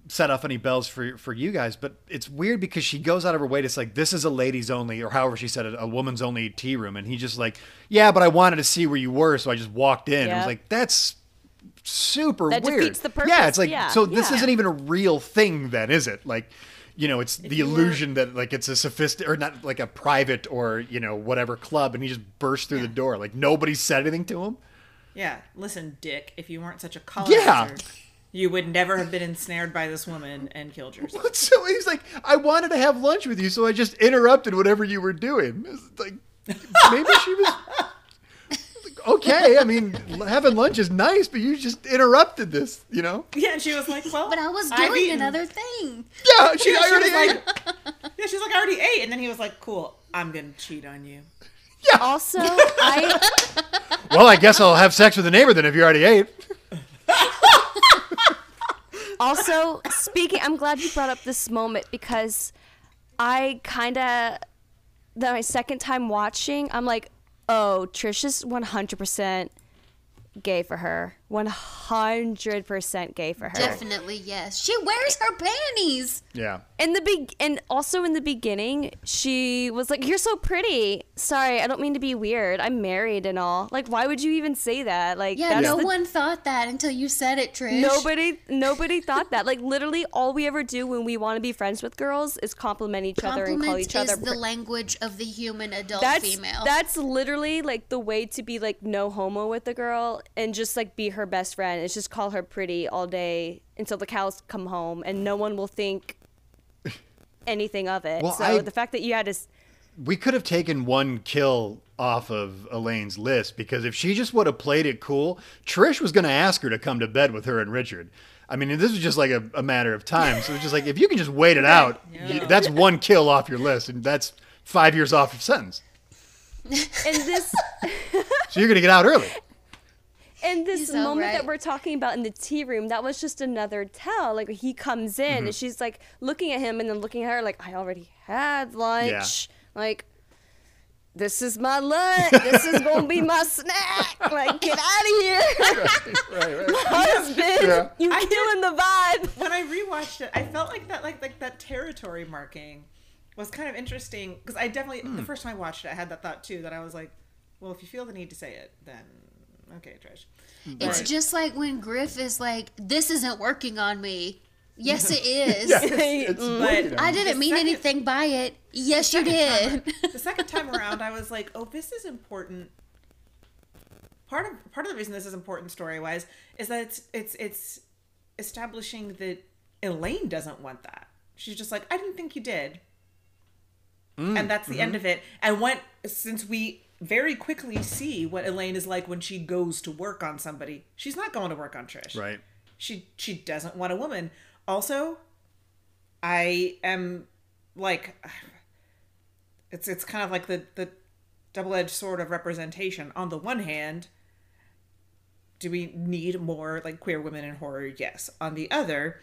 set off any bells for for you guys, but it's weird because she goes out of her way to say like this is a ladies only or however she said it, a woman's only tea room, and he just like yeah, but I wanted to see where you were, so I just walked in. I was like that's super That weird. defeats the Yeah, it's like yeah, so this yeah. isn't even a real thing then, is it? Like you know, it's the you were- illusion that like it's a sophisticated or not like a private or you know whatever club, and he just bursts through the door. Like nobody said anything to him. yeah listen dick if you weren't such a colonizer Yeah. you would never have been ensnared by this woman and killed yourself So he's like, I wanted to have lunch with you, so I just interrupted whatever you were doing. It's like maybe she was okay. I mean, having lunch is nice, but you just interrupted this. You know? Yeah, and she was like, "Well, But I was I've doing eaten." another thing. Yeah, she, Yeah, I she already was ate. like, yeah, she's like, I already ate, and then he was like, "Cool, I'm gonna cheat on you." Yeah. Also, I Well, I guess I'll have sex with the neighbor then if you already ate. also speaking i'm glad you brought up this moment because i kind of my second time watching i'm like oh trish is 100% gay for her 100% gay for her Definitely yes. She wears her panties. Yeah. in the big and also in the beginning she was like you're so pretty sorry i don't mean to be weird i'm married and all like why would you even say that like Yeah, no the- one thought that until you said it, Trish. Nobody, nobody thought that. Like literally, all we ever do when we want to be friends with girls is compliment each other and call Compliments each other. is the language of the human adult that's female. that's literally like the way to be like no homo with a girl and just like be her best friend. It's just call her pretty all day until the cows come home, and no one will think anything of it. Well, so I- the fact that you had to. We could have taken one kill off of Elaine's list because if she just would have played it cool, Trish was going to ask her to come to bed with her and Richard. I mean, this was just like a, a matter of time. So it's just like if you can just wait it out, you- that's one kill off your list, and that's five years off your sentence. And this. So you're going to get out early. And this so moment right. that we're talking about in the tea room, that was just another tell. Like he comes in Mm-hmm. and she's like looking at him and then looking at her like, I already had lunch. Like, this is my lunch. this is gonna be my snack. Like, get out of here, Right, right. husband. Yeah. You I did- killing the vibe. when I rewatched it, I felt like that like like that territory marking was kind of interesting because I definitely Hmm. the first time I watched it, I had that thought too that I was like, well, if you feel the need to say it, then okay, Trish. Mm-hmm. it's But- just like when Griff is like, "This isn't working on me." Yes, it is. Yeah, it's, it's But- I didn't The mean second- anything by it. Yes, you did. time- the second time around, I was like, oh, this is important. Part of part of the reason this is important story wise is that it's it's it's establishing that Elaine doesn't want that. She's just like, I didn't think you did. Mm, and that's the end mm-hmm. of it. And what since we very quickly see what Elaine is like when she goes to work on somebody, she's not going to work on Trish. Right. She she doesn't want a woman. Also, I am like it's it's kind of like the the double-edged sword of representation. On the one hand, do we need more like queer women in horror? Yes. On the other,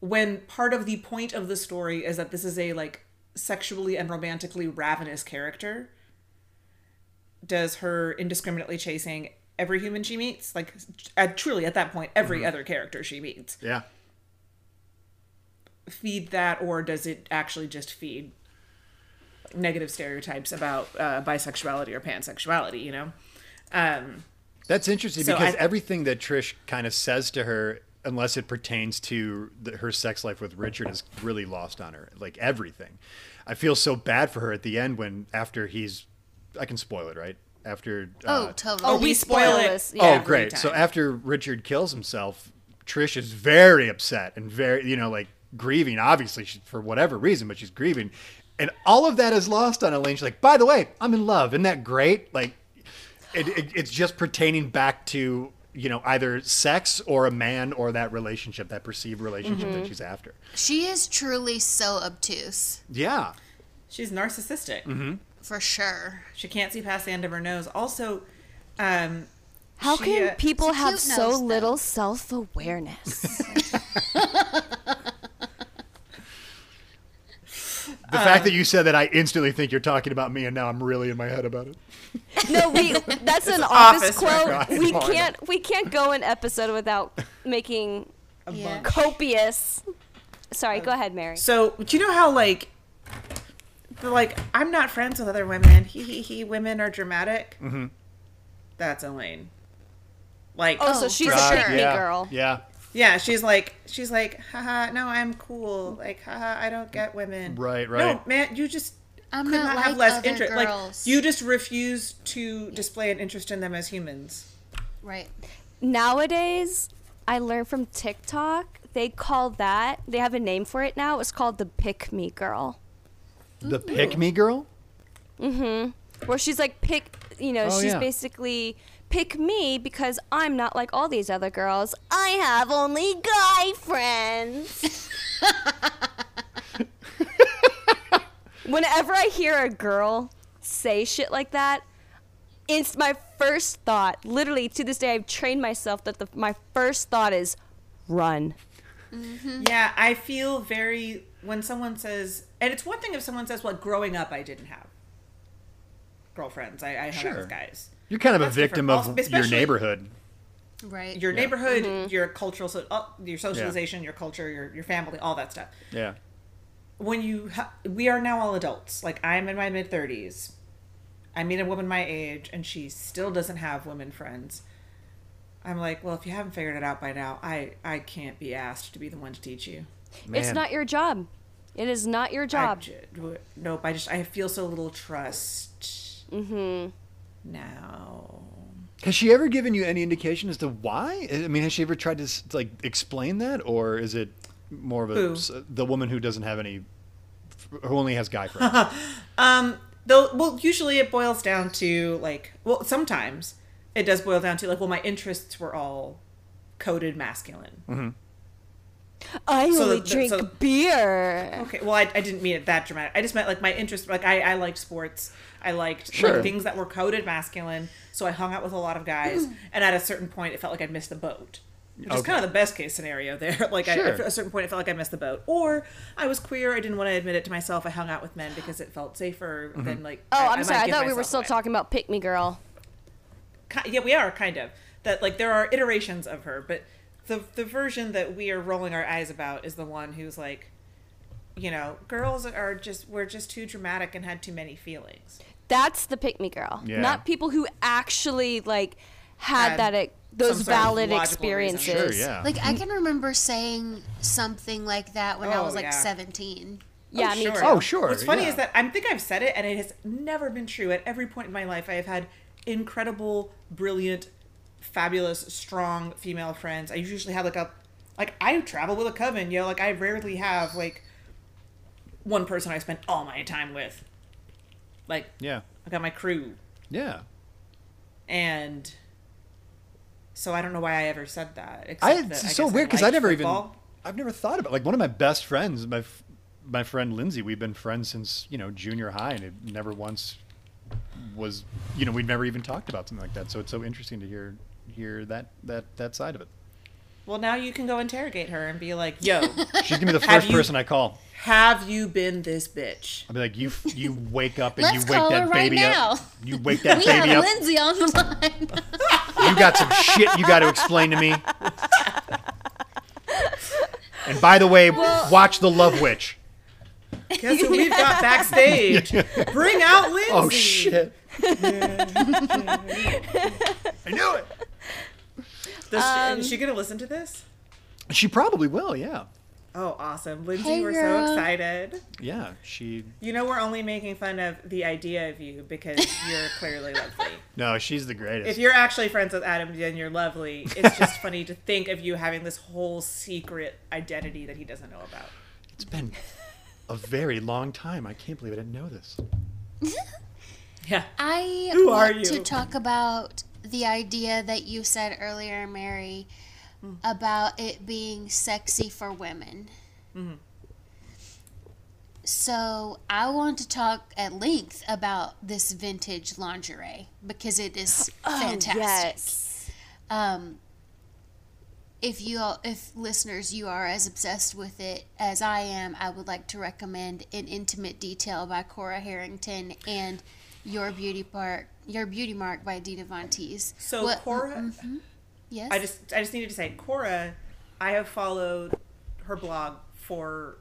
when part of the point of the story is that this is a like sexually and romantically ravenous character, does her indiscriminately chasing every human she meets, like uh, truly at that point, every other character she meets, Yeah. feed that, or does it actually just feed negative stereotypes about uh, bisexuality or pansexuality? You know. Um, That's interesting So because I- everything that Trish kind of says to her, unless it pertains to the, her sex life with Richard, is really lost on her. Like everything. I feel so bad for her at the end when after he's, I can spoil it, right? After Oh, uh, totally. oh, we we spoil spoil it. yeah. oh great. So after Richard kills himself, Trish is very upset and very, you know, like grieving. Obviously, she, for whatever reason, but she's grieving, and all of that is lost on Elaine. She's like, by the way, I'm in love. Isn't that great? Like, it, it, it's just pertaining back to you know either sex or a man or that relationship, that perceived relationship that she's after. She is truly so obtuse, Yeah. she's narcissistic. Mm-hmm. For sure. She can't see past the end of her nose. Also, um, How she, can uh, people have so nose, little self awareness? The fact that you said that, I instantly think you're talking about me, and now I'm really in my head about it. no, we. That's an office, office quote. reference. We I know, I know. can't. We can't go an episode without making Yeah. copious. Sorry, go ahead, Mary. So, do you know how like, the, like I'm not friends with other women. He he he. Women are dramatic. Mm-hmm. That's Elaine. Like, Oh, so Oh, she's for a sure. pick me yeah. girl. Yeah. yeah, she's like she's like, haha, no, I'm cool. Like, haha, I don't get women. Right, Right. No, man, you just I'm could not not, like have less other interest. girls. Like, you just refuse to display an interest in them as humans. Right. Nowadays, I learned from TikTok. They call that. They have a name for it now. It's called the pick me girl. The pick me girl. Mm hmm. Where she's like pick you know Oh, she's yeah. basically pick me because i'm not like all these other girls i have only guy friends whenever i hear a girl say shit like that it's my first thought literally to this day i've trained myself that the, my first thought is run Yeah, I feel very when someone says, and it's one thing if someone says, "Well, growing up, I didn't have girlfriends. I, I hung out Sure. with guys." You're kind of That's a victim different. of your neighborhood. Right. Your Yeah. neighborhood, your cultural, so, uh, your socialization, your culture, your your family, all that stuff. Yeah. When you, ha- we are now all adults. Like I'm in my mid thirties. I meet a woman my age, and she still doesn't have women friends. I'm like, well, if you haven't figured it out by now, I I can't be asked to be the one to teach you. It's not your job it is not your job j- nope. I just I feel so little trust. Mm-hmm. Now. Has she ever given you any indication as to why? I mean, has she ever tried to like explain that, or is it more of a Who? the woman who doesn't have any, who only has guy friends? Um. Though, well, usually it boils down to like, well, sometimes it does boil down to like, well, my interests were all coded masculine. I So only the- drink so- beer Okay. Well, I, I didn't mean it that dramatic. I just meant like my interest. Like I, I liked sports. I liked Sure. like, things that were coded masculine. So I hung out with a lot of guys. and at a certain point, it felt like I'd missed the boat. Which is kind of the best case scenario there. Like I, at a certain point, it felt like I missed the boat. Or I was queer. I didn't want to admit it to myself. I hung out with men because it felt safer mm-hmm. than like. oh I- I i'm might sorry i thought we were still away. talking about pick me girl yeah we are kind of that like there are iterations of her but the the version that we are rolling our eyes about is the one who's like you know girls are just we're just too dramatic and had too many feelings That's the pick me girl. Yeah. Not people who actually like had, Had that e- those some sort of valid experiences. sure, yeah. Like I can remember saying something like that when I Oh, was like yeah. 17. Yeah, Oh, me sure. too. oh, sure. what's funny yeah. is that i think i've said it and it has never been true at every point in my life i have had incredible brilliant fabulous strong female friends i usually have like a like i travel with a coven you know like i rarely have like one person i spend all my time with like yeah, i got my crew yeah. and so I don't know why I ever said that. I, except that it's so guess weird because I liked never football. even I've never thought about like one of my best friends, my my friend Lindsay. We've been friends since you know junior high, and it never once was you know we'd never even talked about something like that. So it's so interesting to hear hear that that that side of it. Well, now you can go interrogate her and be like, "Yo, She's gonna be the first you- person I call. have you been this bitch?" I'll be like, you you wake up and Let's you wake call that her right baby now. up. You wake that We baby have up. Lindsay on the line. You got some shit you got to explain to me. And by the way, watch The Love Witch. Guess who we've got backstage? Bring out oh, Lindsay. Oh shit! I knew it. Does Um, she, is she gonna listen to this? She probably will. Yeah, Oh, awesome, Lindsay! Hey, we're girl. so excited. yeah. She You know, we're only making fun of the idea of you because you're clearly lovely. no, she's the greatest. If you're actually friends with Adam, then you're lovely. It's just funny to think of you having this whole secret identity that he doesn't know about. It's been a very long time. I can't believe I didn't know this. Yeah. I Who are want to talk about the idea that you said earlier, Mary, about it being sexy for women. Mm-hmm. So I want to talk at length about this vintage lingerie because it is fantastic. Oh, Yes. Um, if you all, if listeners you are as obsessed with it as I am, I would like to recommend In Intimate Detail" by Cora Harrington and "Your Beauty Park," "Your Beauty Mark" by Dita Von Teese. So What- Cora, mm-hmm. yes, I just I just needed to say Cora, I have followed her blog for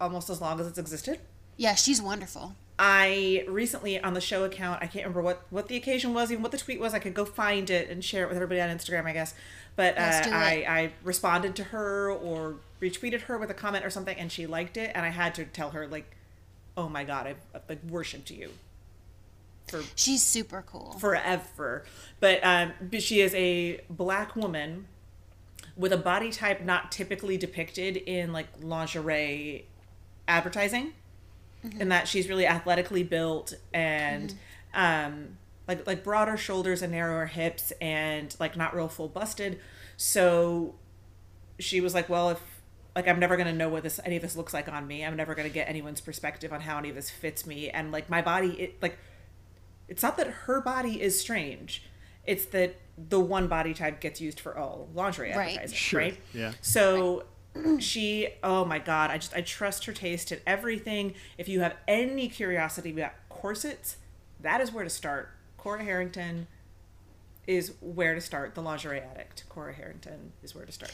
almost as long as it's existed. yeah, she's wonderful. I recently on the show account, I can't remember what what the occasion was, even what the tweet was. I could go find it and share it with everybody on Instagram, I guess. But uh, I. I responded to her or retweeted her with a comment or something, and she liked it, and I had to tell her like, "Oh my god, I've, like, worshipped you for She's super cool. forever." But um, but she is a black woman with a body type not typically depicted in like lingerie advertising in that she's really athletically built and um like like broader shoulders and narrower hips and like not real full busted. So she was like well if like i'm never going to know what this any of this looks like on me. I'm never going to get anyone's perspective on how any of this fits me. And like my body it like it's not that her body is strange. It's that the one body type gets used for all lingerie Right. advertising Sure, right? Yeah. so she oh my god i just i trust her taste in everything if you have any curiosity about corsets that is where to start cora harrington is where to start the lingerie addict cora harrington is where to start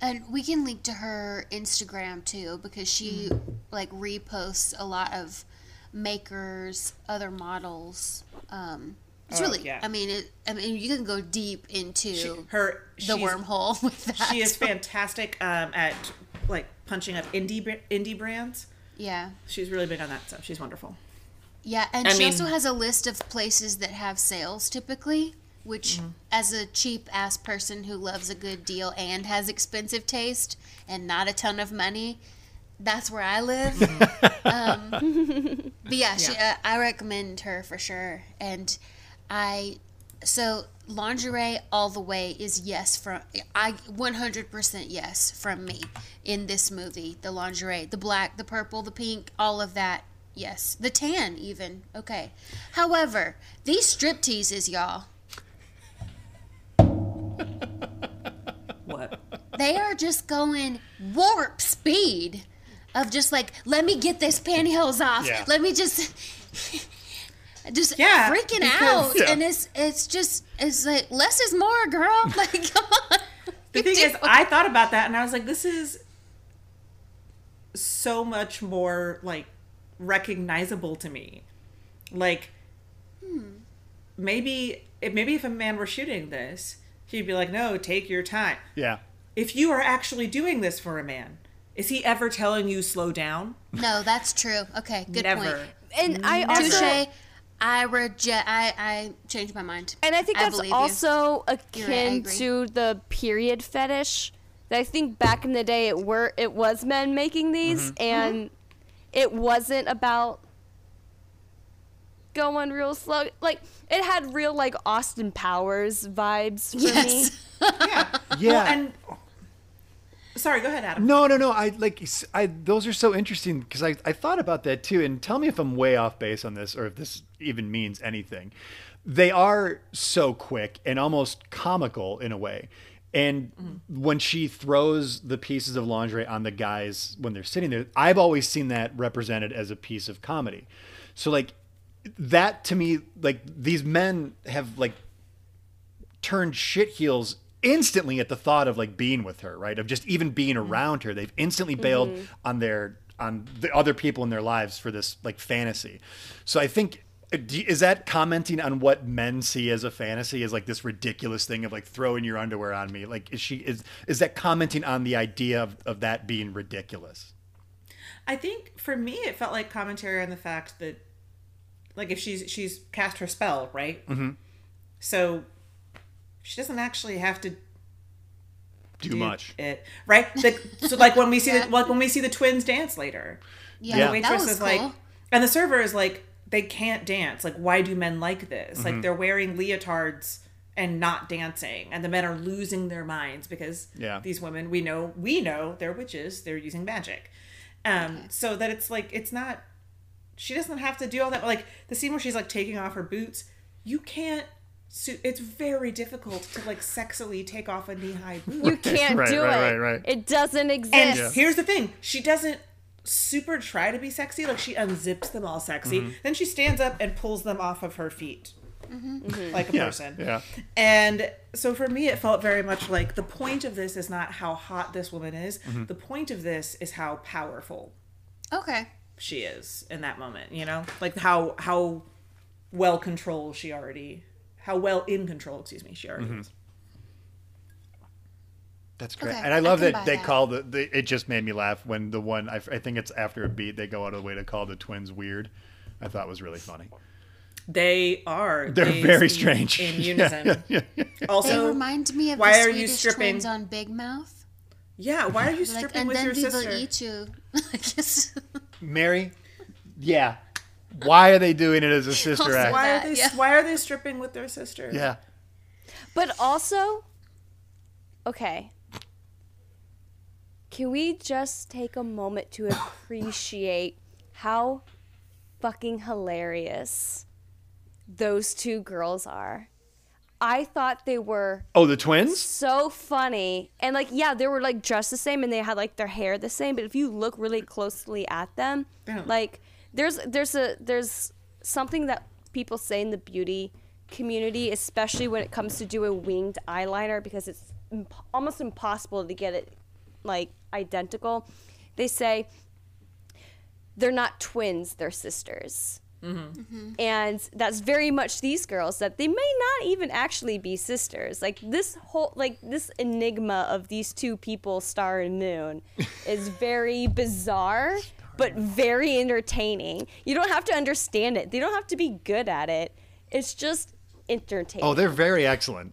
And we can link to her Instagram too because she Mm-hmm. like reposts a lot of makers, other models. Um, it's Oh, really, yeah. I mean, it, I mean, you can go deep into she, her the wormhole with that. she is fantastic um, at like punching up indie indie brands Yeah, she's really big on that stuff she's wonderful yeah, and I she mean- also has a list of places that have sales typically. Which, Mm-hmm. as a cheap ass person who loves a good deal and has expensive taste and not a ton of money, that's where I live. um, but yeah, she, uh, I recommend her for sure. And I, so lingerie all the way is yes from I 100% yes from me in this movie. The lingerie, the black, the purple, the pink, all of that. Yes, the tan even. Okay. However, these strip teases, y'all, what they are just going warp speed of just like let me get this pantyhose off Yeah. let me just just Yeah, freaking because- out Yeah. and it's it's just it's like less is more girl like come on The thing is, I thought about that and I was like, this is so much more like recognizable to me. Like, hmm. maybe if maybe if a man were shooting this, he'd be like, "No, take your time." Yeah. If you are actually doing this for a man, is he ever telling you slow down? no that's true okay good Never. point And I also touche i reject i i changed my mind and I think that's believe you. also You're right, akin to the period fetish. That I think back in the day it were it was men making these Mm-hmm. and it wasn't about going real slow. Like it had real like Austin Powers vibes for me. yes Yeah. Yeah. Well, and Sorry, go ahead, Adam. No, no, no. I like. I those are so interesting because I I thought about that too. And tell me if I'm way off base on this or if this even means anything. They are so quick and almost comical in a way. And Mm-hmm. when she throws the pieces of lingerie on the guys when they're sitting there, I've always seen that represented as a piece of comedy. So like that to me, like these men have like turned shit heels instantly at the thought of like being with her, right? Of just even being around her. They've instantly bailed on their on the other people in their lives for this like fantasy. So I think uh, is that commenting on what men see as a fantasy is like this ridiculous thing of like throwing your underwear on me? Like is she is is that commenting on the idea of, of that being ridiculous? I think for me, it felt like commentary on the fact that, like, if she's she's cast her spell, right? Mm-hmm. So she doesn't actually have to Too do much. it, right? The, so, like when we see Yeah. the like when we see the twins dance later, Yeah, Yeah. the waitress that was is cool. like, and the server is like, they can't dance. Like, why do men like this? Mm-hmm. Like, they're wearing leotards and not dancing, and the men are losing their minds because Yeah. these women we know we know they're witches. They're using magic, um, so that it's like it's not. She doesn't have to do all that. Like the scene where she's like taking off her boots, you can't. Su- It's very difficult to like sexily take off a knee high boot. You can't Right, do right, it. right, right. It doesn't exist. And here's the thing: she doesn't super try to be sexy. Like she unzips them all sexy, Mm-hmm. then she stands up and pulls them off of her feet, like a Yeah, person. yeah. And so for me, it felt very much like the point of this is not how hot this woman is. Mm-hmm. The point of this is how powerful Okay. she is in that moment. You know, like how how well controlled she already, how well in control, excuse me, she already Mm-hmm. is. That's great, Okay, and I I love can that they that. call the, the. It just made me laugh when the one I, I think it's after a beat they go out of the way to call the twins weird. I thought was really funny. They are. They're they very strange in unison. yeah, yeah, yeah. They Also, remind me of why the are Swedish you stripping- twins on Big Mouth. Yeah, why are you Like, stripping and with then your we will sister? eat you. I. Mary, yeah. Why are they doing it as a sister act? Why are they? yeah. Why are they stripping with their sister? Yeah, But also, okay. Can we just take a moment to appreciate how fucking hilarious those two girls are? I thought they were Oh, the twins? so funny. And like, yeah, they were like dressed the same and they had like their hair the same, but if you look really closely at them, Yeah. like there's there's a there's something that people say in the beauty community, especially when it comes to doing winged eyeliner because it's imp- almost impossible to get it like identical. They say they're not twins, they're sisters. Mm-hmm. Mm-hmm. And that's very much these girls that they may not even actually be sisters. Like this whole like this enigma of these two people, Star and Moon, is very bizarre but very entertaining. You don't have to understand it. They don't have to be good at it. It's just entertaining. Oh, they're very excellent.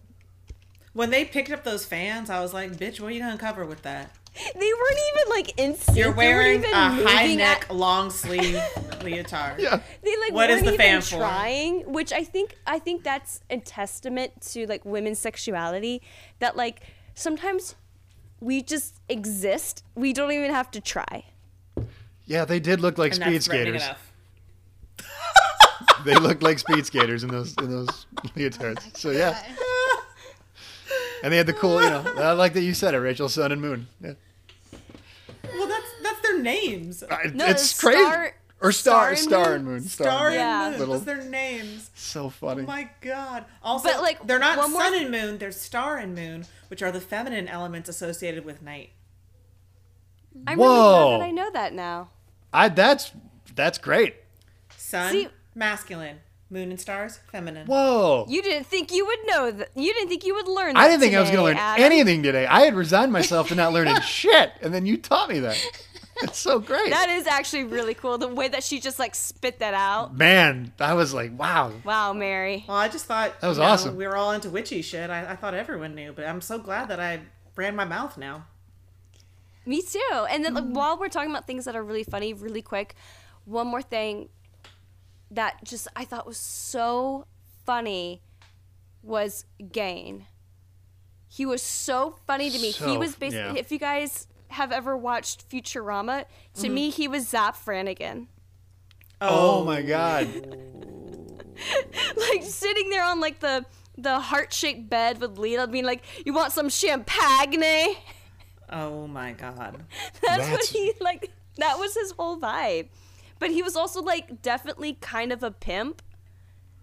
When they picked up those fans, I was like, "Bitch, what are you gonna cover with that? they weren't even like in sync. You're wearing a high neck, at- long sleeve leotard." Yeah. they like What is weren't the even fan for? trying which i think i think that's a testament to like women's sexuality that like sometimes we just exist we don't even have to try Yeah, they did look like And speed that's skaters. They looked like speed skaters in those in those leotards. Oh so yeah, and they had the cool, you know. I like that you said it, Rachel, Sun and Moon. Yeah. Well, that's that's their names. I- No, it's Star- crazy. Or star, Star and star Moon? and moon, Star and Yeah. Moon. Little- That's their names. So funny. Oh my god. Also, But, like, they're not one more- sun and moon. They're star and moon, which are the feminine elements associated with night. I'm really glad Whoa. that i know that now I that's that's great. Sun, See- masculine. Moon and stars, feminine. Whoa. you didn't think you would know that you didn't think you would learn that I didn't think I was going to learn Adam. anything today. I had resigned myself to not learning shit, and then you taught me that. It's so great. that is actually really cool the way that she just like spit that out Man, I was like, wow. wow mary Well, I just thought That was you know, awesome. We were all into witchy shit. I, I thought everyone knew, but I'm so glad that I ran my mouth now. Me too. And then like, mm. while we're talking about things that are really funny, really quick, one more thing that just I thought was so funny was Gahan. He was so funny to me. he was basically yeah. if you guys have ever watched Futurama, to mm-hmm. me he was Zap Brannigan. Oh, oh, my god. like sitting there on like the the heart shaped bed with Lita being like, "You want some champagne?" Oh my god. That's, what he like. That was his whole vibe. But he was also like definitely kind of a pimp.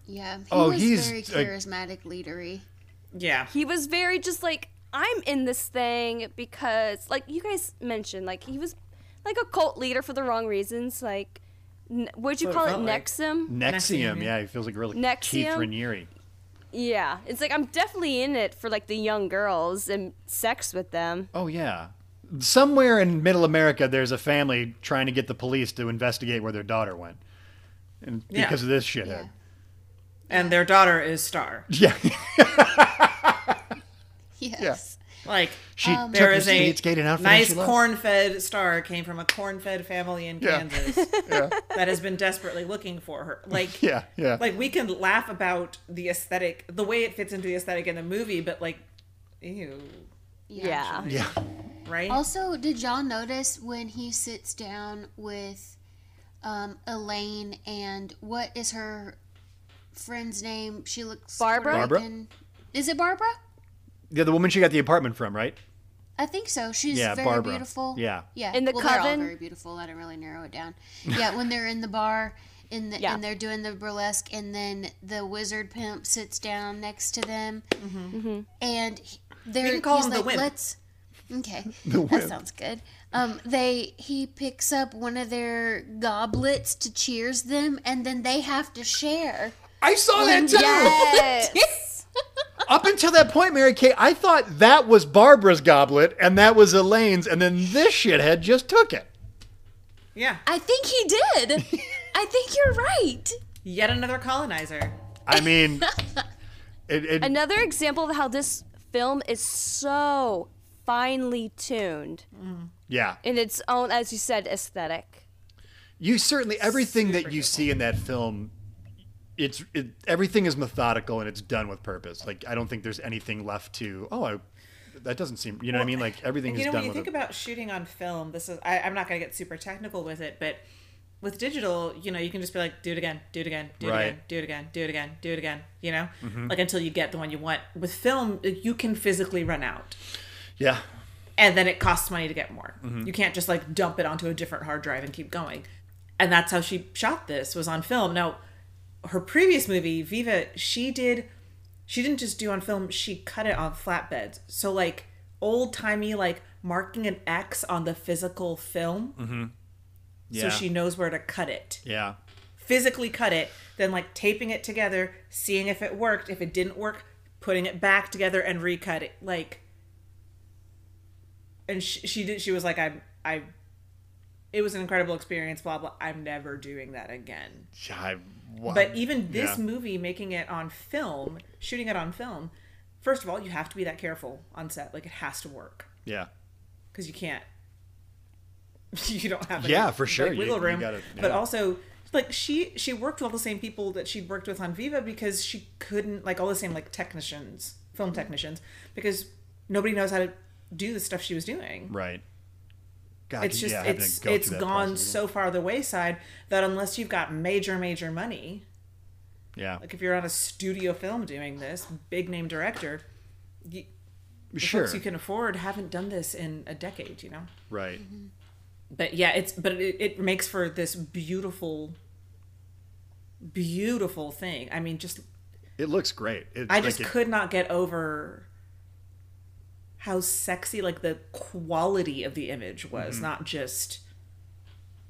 Yeah, he Oh, was he's very a- charismatic, leadery. Yeah. He was very just like, "I'm in this thing because like you guys mentioned, like he was like a cult leader for the wrong reasons. Like, n- what'd you What it call it? felt like. Nexum. NXIVM, NXIVM, yeah, he feels like really NXIVM? Keith Raniere. Yeah, it's like I'm definitely in it for like the young girls and sex with them. Oh yeah. Somewhere in middle America there's a family trying to get the police to investigate where their daughter went. And Yeah. because of this shithead. And their daughter is Star. Yeah. Yes. Like she Um, took there her is a seat, skating outfit and nice corn-fed Star came from a corn-fed family in Yeah. Kansas that has been desperately looking for her. Like Yeah, yeah. like we can laugh about the aesthetic, the way it fits into the aesthetic in the movie, but like, ew, Yeah. yeah. right? Also, did y'all notice when he sits down with um, Elaine and what is her friend's name? She looks Barbara? Barbara? Is it Barbara? Yeah, the woman she got the apartment from, right? I think so. She's Yeah, very Barbara. beautiful. Yeah. Yeah. In the well, they're all very beautiful. I didn't really narrow it down. Yeah, when they're in the bar in the, Yeah. and they're doing the burlesque, and then the wizard pimp sits down next to them, and he- they're We can call he's him the like, wimp. Let's. Okay, The that sounds good. Um, they he picks up one of their goblets to cheers them, and then they have to share. I saw that too. Yes. Up until that point, Mary Kay, I thought that was Barbara's goblet and that was Elaine's, and then this shithead just took it. yeah, I think he did. I think you're right. yet another colonizer. I mean, it, it, Another example of how this film is so finely tuned mm-hmm. yeah. in its own, as you said, aesthetic. You certainly everything Super that you cool. see in that film, it's it, everything is methodical and it's done with purpose. Like I don't think there's anything left to. Oh, I, that doesn't seem. You know what I mean? Like everything you is know, done when you with. think about shooting on film, this is I, I'm not going to get super technical with it, but with digital, you know, you can just be like, do it again, do it again, do it Right. again, do it again, do it again, do it again, you know, Mm-hmm. like until you get the one you want. With film, you can physically run out, yeah, and then it costs money to get more. Mm-hmm. You can't just like dump it onto a different hard drive and keep going. And that's how she shot this was on film. Now, her previous movie, Viva, she did she didn't just do on film, she cut it on flatbeds. So like old timey like marking an X on the physical film mm-hmm. yeah, so she knows where to cut it. yeah. Physically cut it, then like taping it together, seeing if it worked. If it didn't work, putting it back together and recut it. Like and she, she did she was like "I'm, I it was an incredible experience blah blah I'm never doing that again. Yeah, I- wow. But even this Yeah. movie, making it on film, shooting it on film, first of all, you have to be that careful on set. Like it has to work yeah, because you can't. you don't have Yeah, for sure. like, wiggle you room. gotta- But also, like she she worked with all the same people that she'd worked with on Viva because she couldn't like all the same like technicians, film technicians, because nobody knows how to do the stuff she was doing right. God, it's just yeah, it's go it's through that gone process. so far the wayside that unless you've got major major money Yeah, like if you're on a studio film doing this big name director you, the sure. folks you can afford haven't done this in a decade you know right. Mm-hmm. but yeah it's but it, it makes for this beautiful beautiful thing i mean just It looks great. It's i like just it- could not get over how sexy like the quality of the image was Mm-hmm. not just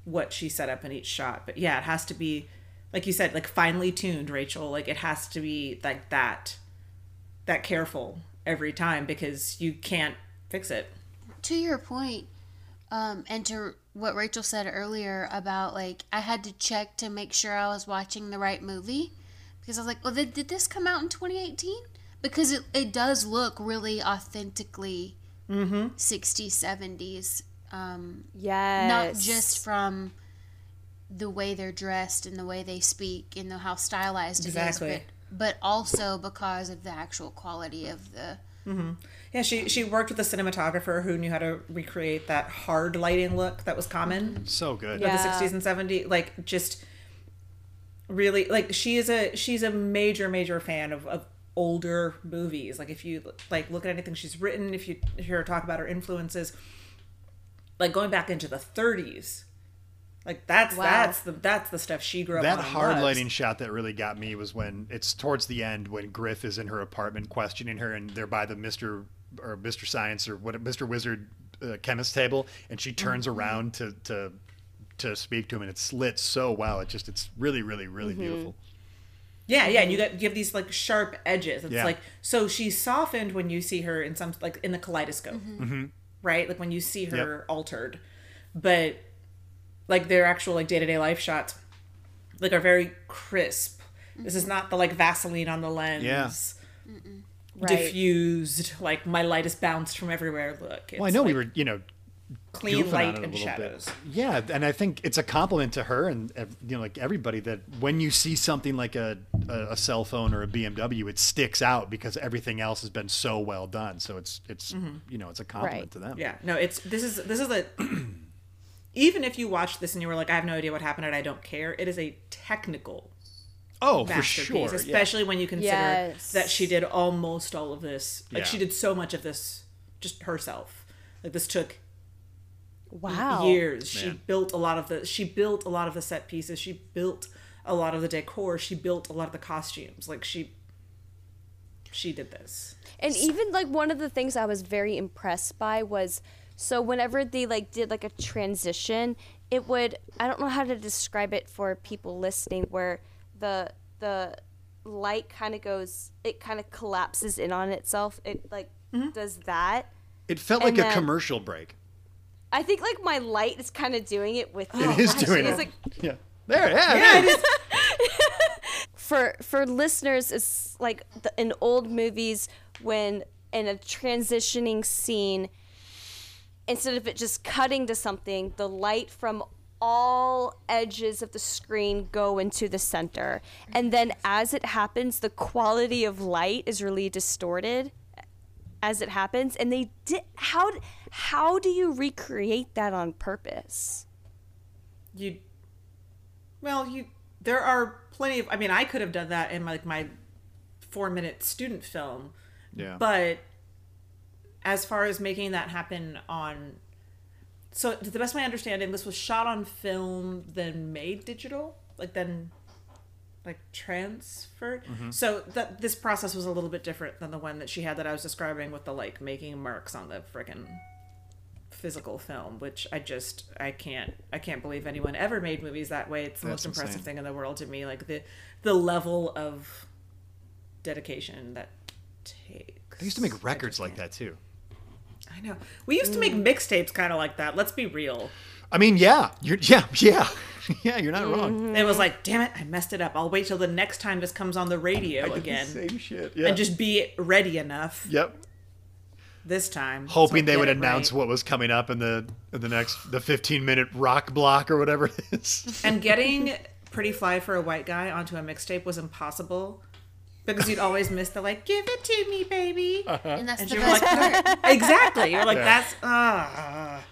what she set up in each shot but yeah it has to be like you said like finely tuned rachel like it has to be like that that careful every time because you can't fix it to your point, um, and to what Rachel said earlier about like I had to check to make sure I was watching the right movie because I was like, well, did, did this come out in 2018? Because it, it does look really authentically mm-hmm. 60s, 70s, um, Yes. not just from the way they're dressed and the way they speak and the, how stylized Exactly. it is, but also because of the actual quality of the. Mm-hmm. Yeah, she she worked with a cinematographer who knew how to recreate that hard lighting look that was common mm-hmm. So good. Yeah. the 60s and 70s. Like just really like she is a she's a major major fan of, of older movies. Like if you like look at anything she's written, if you hear her talk about her influences, like going back into the 30s. Like that's Wow. that's the that's the stuff she grew up That on. hard loves. lighting shot that really got me was when it's towards the end when Griff is in her apartment questioning her, and they're by the Mister or Mister Science or what Mister Wizard uh, chemist table, and she turns Mm-hmm. around to to to speak to him, and it's lit so well. It just it's really really really beautiful. Yeah, yeah, and you got you have these like sharp edges. It's Yeah. like so she's softened when you see her in some like in the kaleidoscope, mm-hmm. Mm-hmm. right? Like when you see her altered, but like their actual like day to day life shots, like are very crisp. This is mm-hmm. not the like Vaseline on the lens, Yeah. Right. diffused like my light is bounced from everywhere. Look, it's Well, I know we were you know clean light on it a and shadows. bit. Yeah, and I think it's a compliment to her and you know like everybody that when you see something like a, a, a cell phone or a BMW, it sticks out because everything else has been so well done. So it's it's mm-hmm. you know it's a compliment Right. to them. Yeah, no, it's this is this is a even if you watched this and you were like, I have no idea what happened and I don't care, it is a technical Oh, for masterpiece, sure. yeah. especially when you consider Yes. that she did almost all of this. Like Yeah. she did so much of this just herself. Like this took wow. years. She built a lot of the she built a lot of the set pieces. She built a lot of the decor. She built a lot of the costumes. Like she she did this. And even like one of the things I was very impressed by was so whenever they like did like a transition, it would I don't know how to describe it for people listening where the the light kind of goes it kind of collapses in on itself. It like mm-hmm. does that. It felt like And a commercial break. I think like my light is kind of doing it with you. It is doing it's it. like yeah. There, yeah. it is. for for listeners it's like the, in old movies when in a transitioning scene instead of it just cutting to something the light from all edges of the screen go into the center and then as it happens the quality of light is really distorted as it happens and they did how how do you recreate that on purpose You well, you there are plenty of I mean, I could have done that in like my 4-minute student film. Yeah. But as far as making that happen on so to the best of my understanding, this was shot on film, then made digital, like then like transferred. Mm-hmm. So that this process was a little bit different than the one that she had that I was describing with the like making marks on the friggin' physical film, which I just I can't I can't believe anyone ever made movies that way. It's the That's most impressive insane. thing in the world to me. Like the the level of dedication that takes. They used to make records like that too. I know. We used to make Mm. mixtapes kind of like that. Let's be real. I mean, yeah, you're yeah, yeah, yeah. You're not wrong. It was like, damn it, I messed it up. I'll wait till the next time this comes on the radio again Same shit. Yeah. and just be ready enough yep. This time. Hoping I they would announce right. what was coming up in the in the next the 15 minute rock block or whatever it is. And getting Pretty Fly for a White Guy onto a mixtape was impossible because you'd always miss the like, give it to me, baby. And that's And the you're best like, part. exactly. You're like, Yeah. that's ah.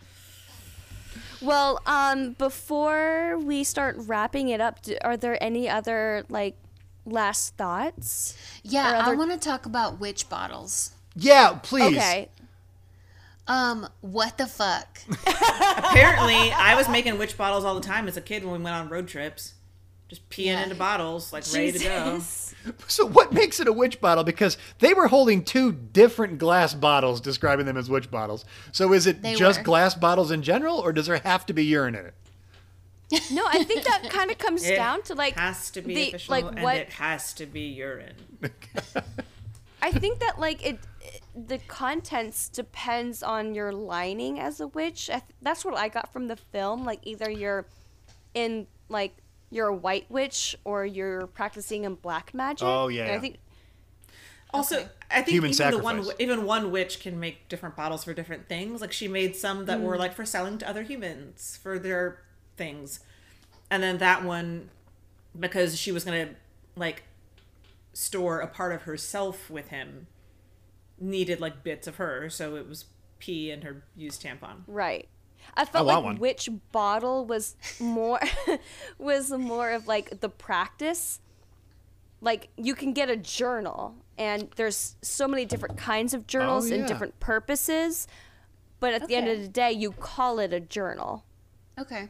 Well, um, before we start wrapping it up, do, are there any other like last thoughts? Yeah, Or I want to talk about witch bottles. Yeah, please. Okay. Um, what the fuck? Apparently, I was making witch bottles all the time as a kid when we went on road trips. Just peeing Yeah. into bottles, like ready to go. So what makes it a witch bottle? Because they were holding two different glass bottles, describing them as witch bottles. So is it They just were. glass bottles in general, or does there have to be urine in it? No, I think that kind of comes It down to like it has to be the- official, like and what it has to be urine. I think that like it, it- the contents depends on your lining as a witch. I th- that's what I got from the film. Like either you're in like you're a white witch or you're practicing in black magic. Oh, yeah, And I think Also, Okay. I think Human even the one even one witch can make different bottles for different things. Like she made some that were mm. like for selling to other humans for their things, and then that one because she was gonna like store a part of herself with him needed like bits of her, so it was pee and her used tampon. Right. I felt want like one. which bottle was more was more of like the practice. Like you can get a journal and there's so many different kinds of journals yeah. and different purposes, but at the end of the day you call it a journal. Okay.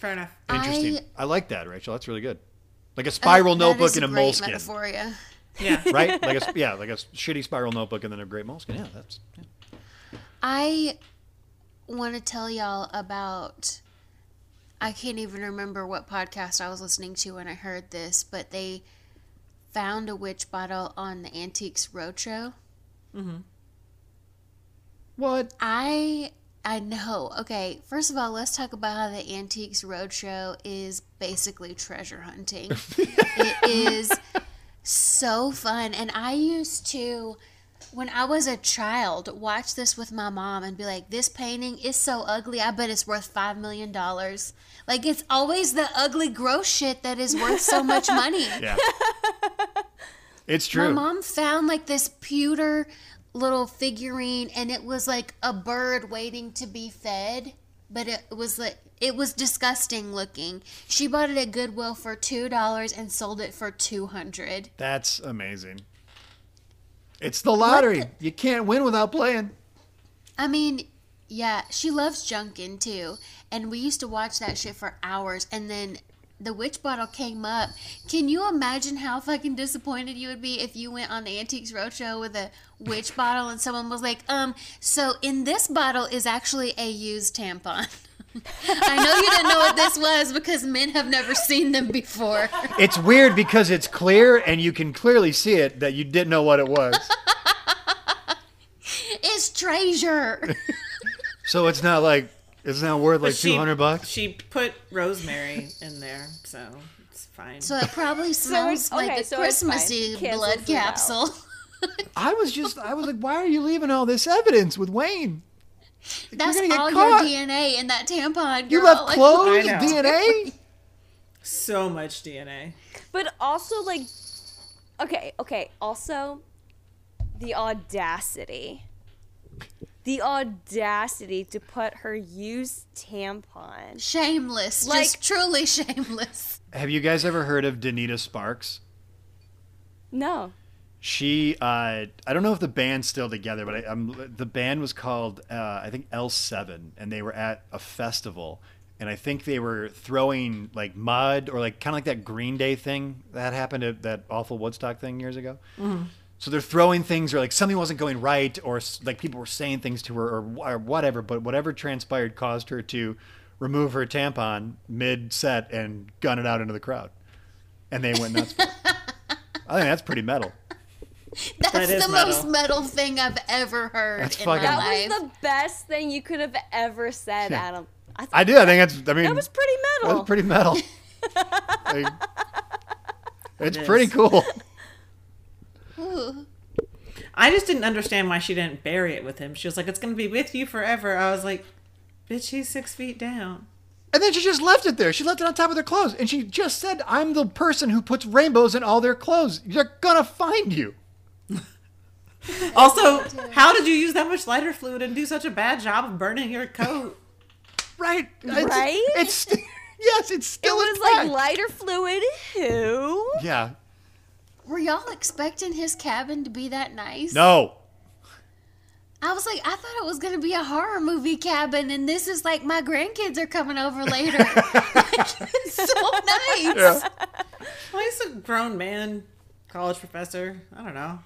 Fair enough. Interesting. I- I, like that, Rachel. That's really good. Like a spiral Uh, notebook is and a great moleskin, Metaphor, yeah. Yeah. right? Like a yeah, like a shitty spiral notebook and then a great moleskin. Yeah, that's yeah. I want to tell y'all about. I can't even remember what podcast I was listening to when I heard this, but they found a witch bottle on the Antiques Roadshow. Mm-hmm. what? I I know. Okay, first of all, let's talk about how the Antiques Roadshow is basically treasure hunting. it is so fun, and I used to when I was a child watch this with my mom and be like, "This painting is so ugly. I bet it's worth 5 million dollars." Like it's always the ugly gross shit that is worth so much money. Yeah. it's true. My mom found like this pewter little figurine and it was like a bird waiting to be fed, but it was like it was disgusting looking. She bought it at Goodwill for $2 and sold it for 200. That's amazing. It's the lottery. You can't win without playing. I mean, yeah, she loves Junkin too. And we used to watch that shit for hours and then the witch bottle came up. Can you imagine how fucking disappointed you would be if you went on the Antiques Roadshow with a witch bottle and someone was like, um, so in this bottle is actually a used tampon. I know you didn't know what this was because men have never seen them before. It's weird because it's clear and you can clearly see it that you didn't know what it was. It's treasure. so it's not like it's not worth like two hundred bucks. She put rosemary in there, so it's fine. So it probably smells it's- like okay, a so it's. Christmassy blood capsule. I was just I was like, why are you leaving all this evidence with Wayne? That's gonna all caught. your DNA in that tampon. You girl. left Like, clothes, I. DNA. so much DNA. But also like okay, okay, also the audacity. The audacity to put her used tampon. Shameless, Like- just truly shameless. Have you guys ever heard of Donita Sparks? No. She, uh, I don't know if the band's still together, but I, um, the band was called, uh, I think L7, and they were at a festival, and I think they were throwing like mud or like kind of like that Green Day thing that happened at that awful Woodstock thing years ago. So they're throwing things, or like something wasn't going right, or like people were saying things to her, or, or whatever. But whatever transpired caused her to remove her tampon mid set and gun it out into the crowd, and they went nuts. I think that's pretty metal. That's That is the most metal. metal thing I've ever heard That's in fucking- my That life. was the best thing you could have ever said, Yeah. Adam. I, I do. I think that's. I mean, that was pretty That's metal. pretty metal. Like, it's It pretty cool. Ooh. I just didn't understand why she didn't bury it with him. She was like, "It's gonna be with you forever." I was like, "Bitch, he's six feet down." And then she just left it there. She left it on top of their clothes. And she just said, I'm the person who puts rainbows in all their clothes. They're going to find you. Also, oh, how did you use that much lighter fluid and do such a bad job of burning your coat? Right? Right? It's, st- yes, it's still it was intact. like lighter fluid. Who? Yeah. Were y'all expecting his cabin to be that nice? No. I was like, I thought it was gonna be a horror movie cabin, and this is like my grandkids are coming over later. like, it's so nice. Yeah. Well, he's a grown man, college professor. I don't know.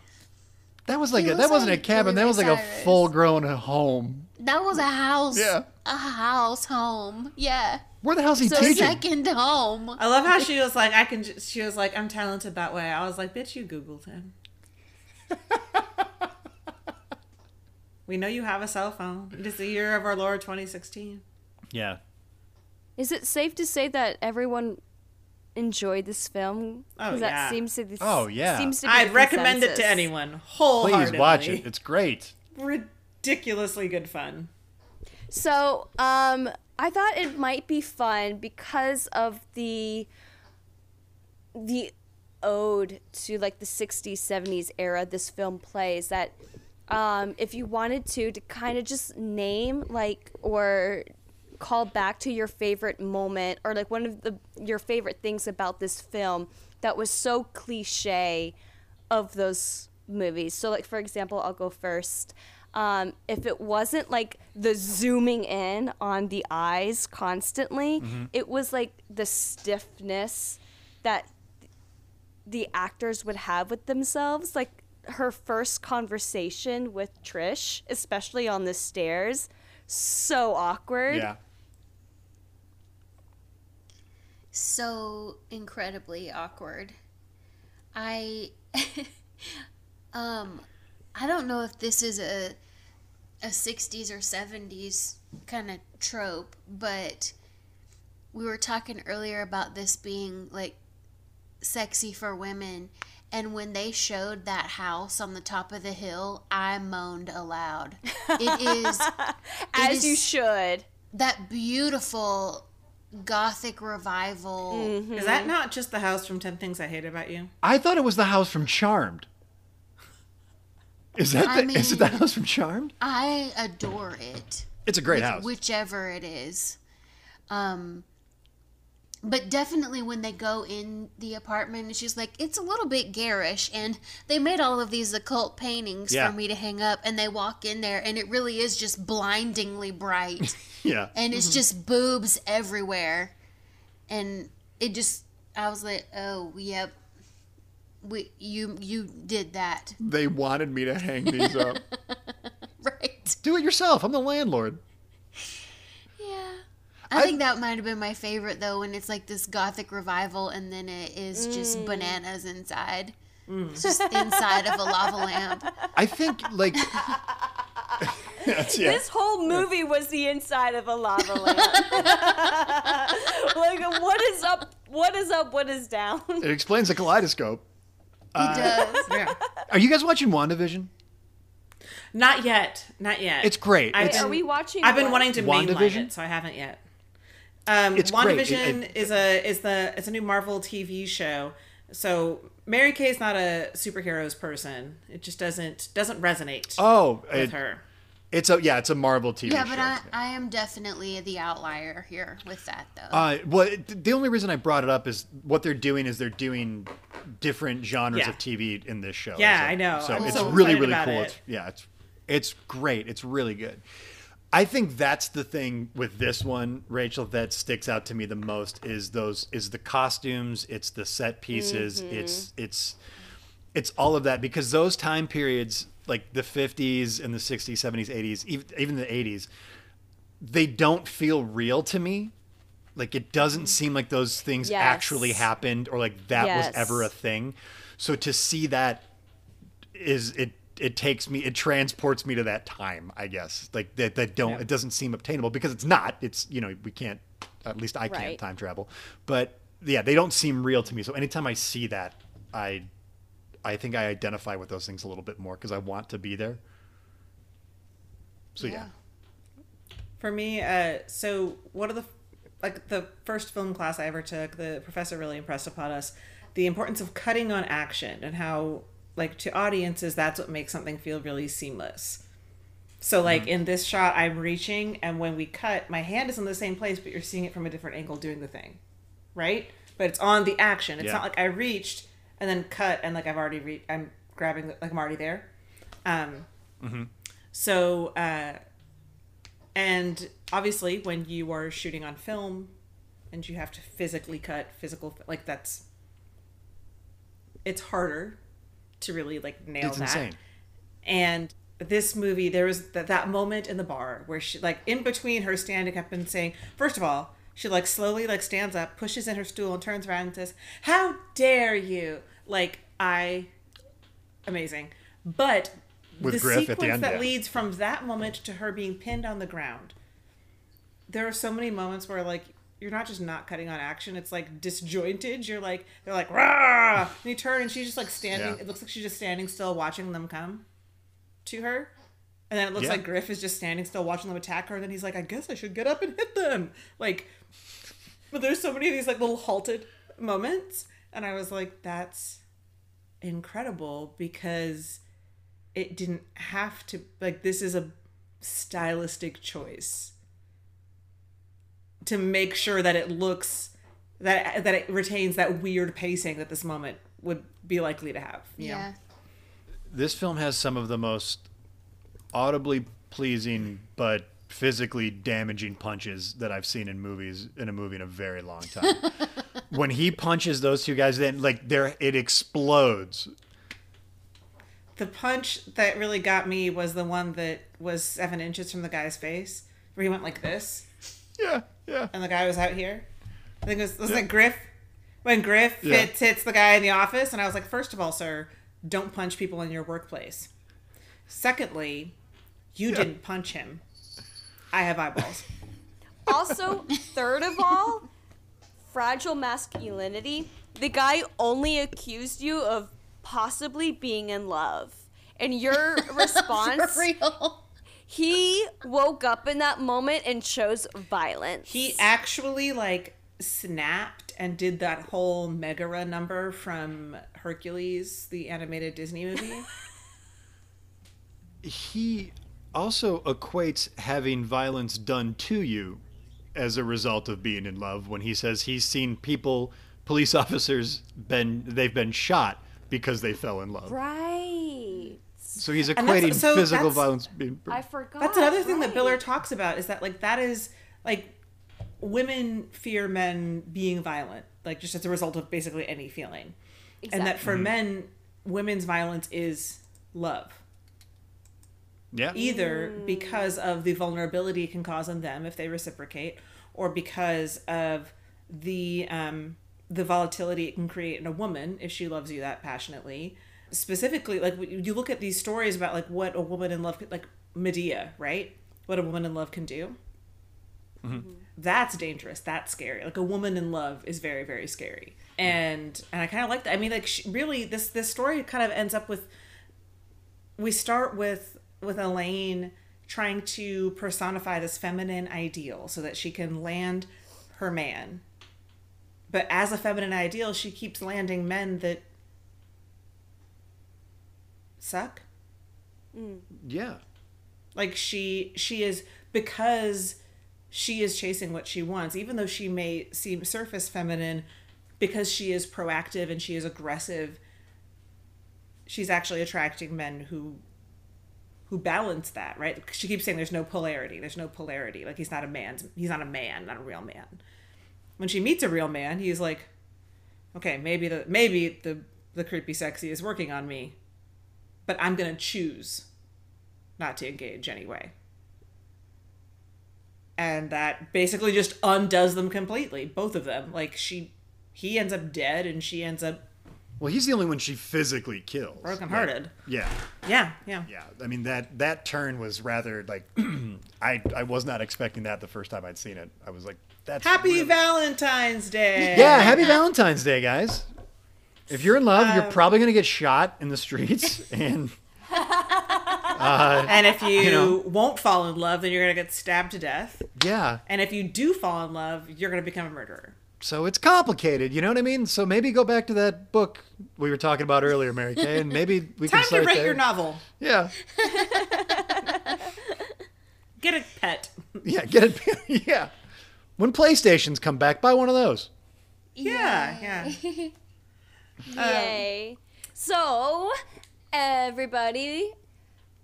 That was like He a, that wasn't a cabin. That was like a full grown home. That was a house. Yeah. A house home. Yeah. Where the hell's he So teaching? second home. I love how she was like, "I can." j- She was like, "I'm talented that way." I was like, "Bitch, you googled him." we know you have a cell phone. It is the year of our Lord 2016. Yeah. Is it safe to say that everyone enjoyed this film? Oh, 'Cause yeah. that seems to be, Oh, yeah. Seems to be I'd recommend it to anyone wholeheartedly. Please watch it. It's great. ridiculously good fun. So, um, I thought it might be fun because of the the ode to like the 60s 70s era this film plays that um, if you wanted to to kind of just name like or call back to your favorite moment or like one of the your favorite things about this film that was so cliche of those movies so like for example i'll go first um, if it wasn't like the zooming in on the eyes constantly, it was like the stiffness that the actors would have with themselves. Like her first conversation with Trish, especially on the stairs, so awkward. Yeah. So incredibly awkward. I um I don't know if this is a a 60s or 70s kind of trope, but we were talking earlier about this being like sexy for women and when they showed that house on the top of the hill, I moaned aloud. It is As is- you should. that beautiful gothic revival. Is that not just the house from Ten Things I Hate About You? I thought it was the house from Charmed. Is that I the, is it the house from Charmed? I adore it. It's a great which- house. whichever it is. Um, but definitely when they go in the apartment, and she's like, "It's a little bit garish," and they made all of these occult paintings Yeah. for me to hang up, and they walk in there, and it really is just blindingly bright, yeah. and it's mm-hmm. just boobs everywhere, and it just, I was like, "Oh, yep." We, you you did that They wanted me to hang these up. right Do it yourself. I'm the landlord. Yeah. I, think that might have been my favorite though, when it's like this gothic revival and then it is just mm. bananas inside. Mm. It's just inside of a lava lamp. I think like yeah. This whole movie was the inside of a lava lamp. like, what is up? What is up? What is down? It explains the kaleidoscope. It uh, does. Yeah. Are you guys watching WandaVision? Not yet. Not yet. It's great. I've It's- Are been- we watching? I've been wanting to mainline it, so I haven't yet. Um, It's great. It- WandaVision it- is a is the it's a new Marvel TV show. So Mary Kay's not a superheroes person. It just doesn't doesn't resonate oh, with it- her. it's a yeah, it's a Marvel TV Yeah, show. but I, I am definitely the outlier here with that though. Uh, well, the only reason I brought it up is what they're doing is they're doing different genres Yeah. of TV in this show. Yeah, So- I know. So I'm it's so really, really cool. it. It's, yeah, it's it's great. It's really good. I think that's the thing with this one, Rachel, that sticks out to me the most is those is the costumes, it's the set pieces, Mm-hmm. it's it's it's all of that because those time periods like the 50s and the 60s 70s 80s even, even the 80s they don't feel real to me like it doesn't seem like those things Yes. actually happened or like that Yes. was ever a thing so to see that is it it takes me it transports me to that time i guess. Like that that don't Yeah. it doesn't seem obtainable because it's not. It's you know we can't at least i can't Right. time travel. But yeah they don't seem real to me. So anytime i see that i i think i identify with those things a little bit more because i want to be there. So yeah, For me, uh, so one of the like the first film class I ever took, the professor really impressed upon us the importance of cutting on action and how like to audiences that's what makes something feel really seamless. So like in this shot I'm reaching and when we cut my hand is in the same place but you're seeing it from a different angle doing the thing. Right? But it's on the action. It's Yeah. not like I reached and then cut and like I've already re- I'm grabbing like I'm already there. Um so uh and obviously, when you are shooting on film and you have to physically cut physical, like that's, it's harder to really like nail it's that. insane And this movie, there was that, that moment in the bar where she, like, in between her standing up and saying, first of all, she like slowly like stands up, pushes in her stool, and turns around and says, "How dare you!" Like I, amazing. But With the Griff at the sequence end, that yeah. leads from that moment to her being pinned on the ground. There are so many moments where like you're not just not cutting on action; it's like disjointed. You're like they're like rah, and you turn and she's just like standing. Yeah. It looks like she's just standing still, watching them come to her. And then it looks Yeah. like Griff is just standing still watching them attack her. And then he's like, I guess I should get up and hit them. Like, but there's so many of these like little halted moments. And I was like, that's incredible because it didn't have to like this is a stylistic choice to make sure that it looks that that it retains that weird pacing that this moment would be likely to have. you know? Yeah. This film has some of the most audibly pleasing but physically damaging punches that I've seen in movies in a movie in a very long time. when he punches those two guys, then like there it explodes. The punch that really got me was the one that was seven inches from the guy's face, where he went like this, Yeah, yeah. and the guy was out here. I think it was, was it Griff? When Griff Yeah. hits, hits the guy in the office, and I was like, first of all, sir, don't punch people in your workplace. Secondly, you didn't punch him. I have eyeballs. Also, third of all, fragile masculinity. The guy only accused you of possibly being in love. And your response, For real. He woke up in that moment and chose violence. He actually like snapped and did that whole Megara number from Hercules, the animated Disney movie. He also equates having violence done to you as a result of being in love when he says he's seen people police officers been they've been shot because they fell in love. right. So he's equating so physical violence being I forgot. That's another thing that. Biller talks about is that like that is like women fear men being violent, like just as a result of basically any feeling. And that for men, women's violence is love. Yeah. Either because of the vulnerability it can cause on them if they reciprocate, or because of the um, the volatility it can create in a woman if she loves you that passionately. Specifically, like you look at these stories about like what a woman in love, like Medea, right? What a woman in love can do. Mm-hmm. That's dangerous. That's scary. Like a woman in love is very, very scary. And and I kind of like that. I mean, like she, really, this this story kind of ends up with we start with with Elaine trying to personify this feminine ideal so that she can land her man. But as a feminine ideal, she keeps landing men that suck. Mm. Yeah. Like she she is because she is chasing what she wants, even though she may seem surface feminine, because she is proactive and she is aggressive. She's actually attracting men who who balance that, right? She keeps saying there's no polarity. There's no polarity. Like he's not a man. He's not a man, not a real man. When she meets a real man, he's like, okay, maybe the maybe the the creepy sexy is working on me, but I'm gonna choose not to engage anyway. And that basically just undoes them completely, both of them. Like she he ends up dead and she ends up Well, he's the only one she physically kills. brokenhearted. Yeah. Yeah, yeah. Yeah. I mean that that turn was rather like I I was not expecting that the first time I'd seen it. I was like that's Happy really- Valentine's Day. Yeah, happy Valentine's Day, guys. If you're in love, Um, you're probably going to get shot in the streets and And if you, know. won't fall in love, then you're gonna get stabbed to death. yeah. And if you do fall in love, you're gonna become a murderer. So it's complicated, you know what I mean? So maybe go back to that book we were talking about earlier, Mary Kay, and maybe we Time can to write there. your novel. Yeah. Get a pet. Yeah, get it. yeah. When PlayStations come back, buy one of those. Yeah, yeah. Yay. So, everybody,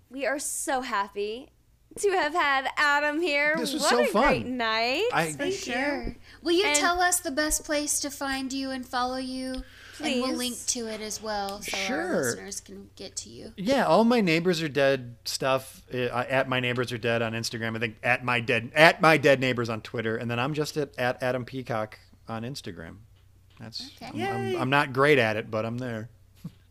we are so happy to have had Adam here. This was what so a fun. great night. I Thank you. Sure. Will you And- tell us the best place to find you and follow you? Please. And we'll link to it as well so Sure. our listeners can get to you. Yeah, all my neighbors are dead stuff uh, at my neighbors are dead on Instagram. I think at my dead at my dead neighbors on Twitter, and then I'm just at, at Adam Peacock on Instagram. That's Okay. I'm, I'm, I'm not great at it, but I'm there.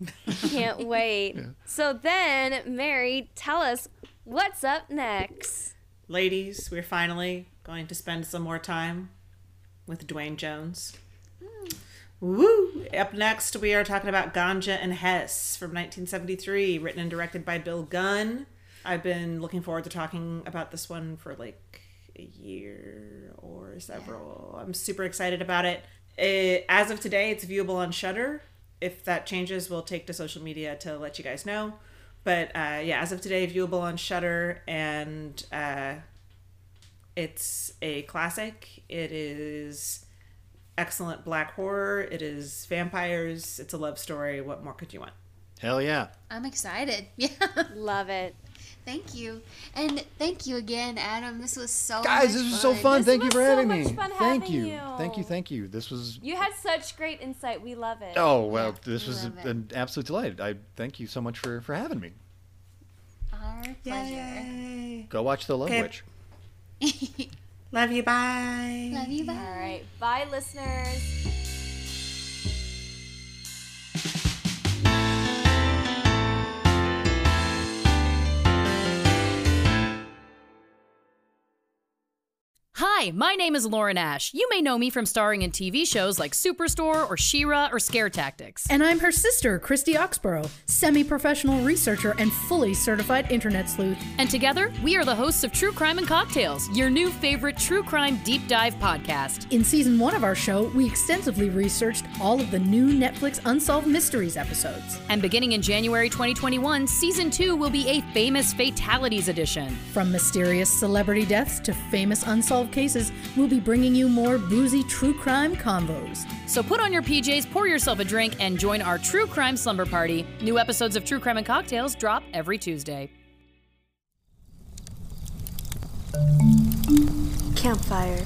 Can't wait. So then, Mary, tell us what's up next. Ladies, we're finally going to spend some more time with Duane Jones. Hmm. Woo! Up next, we are talking about Ganja and Hess from 1973, written and directed by Bill Gunn. I've been looking forward to talking about this one for like a year or several. I'm super excited about it. It, as of today, it's viewable on Shudder. If that changes, we'll take to social media to let you guys know. But uh, yeah, as of today, viewable on Shudder, and uh, it's a classic. It is excellent black horror. It is vampires. It's a love story. What more could you want? Hell yeah. I'm excited. Yeah. Love it. Thank you. And thank you again, Adam. This was so Guys, much this was so fun. fun. This Thank you for so having much me. fun Thank having you. you. Thank you. Thank you. This was You had such great insight. We love it. Oh, well, Yeah, this we was love it. an absolute delight. I thank you so much for for having me. Our pleasure. Yay. Go watch The Love Okay. Witch. Love you. Bye. Love you. Bye. All right. Bye, listeners. Hi. Hi, my name is Lauren Ash. You may know me from starring in TV shows like Superstore or She-Ra or Scare Tactics. And I'm her sister, Christy Oxborough, semi professional researcher and fully certified internet sleuth. And together, we are the hosts of True Crime and Cocktails, your new favorite true crime deep dive podcast. In season one of our show, we extensively researched all of the new Netflix Unsolved Mysteries episodes. And beginning in January 2021, season 2 will be a famous fatalities edition. From mysterious celebrity deaths to famous unsolved cases, we'll be bringing you more boozy true crime combos. So put on your PJs, pour yourself a drink, and join our True Crime Slumber Party. New episodes of True Crime and Cocktails drop every Tuesday. Campfire.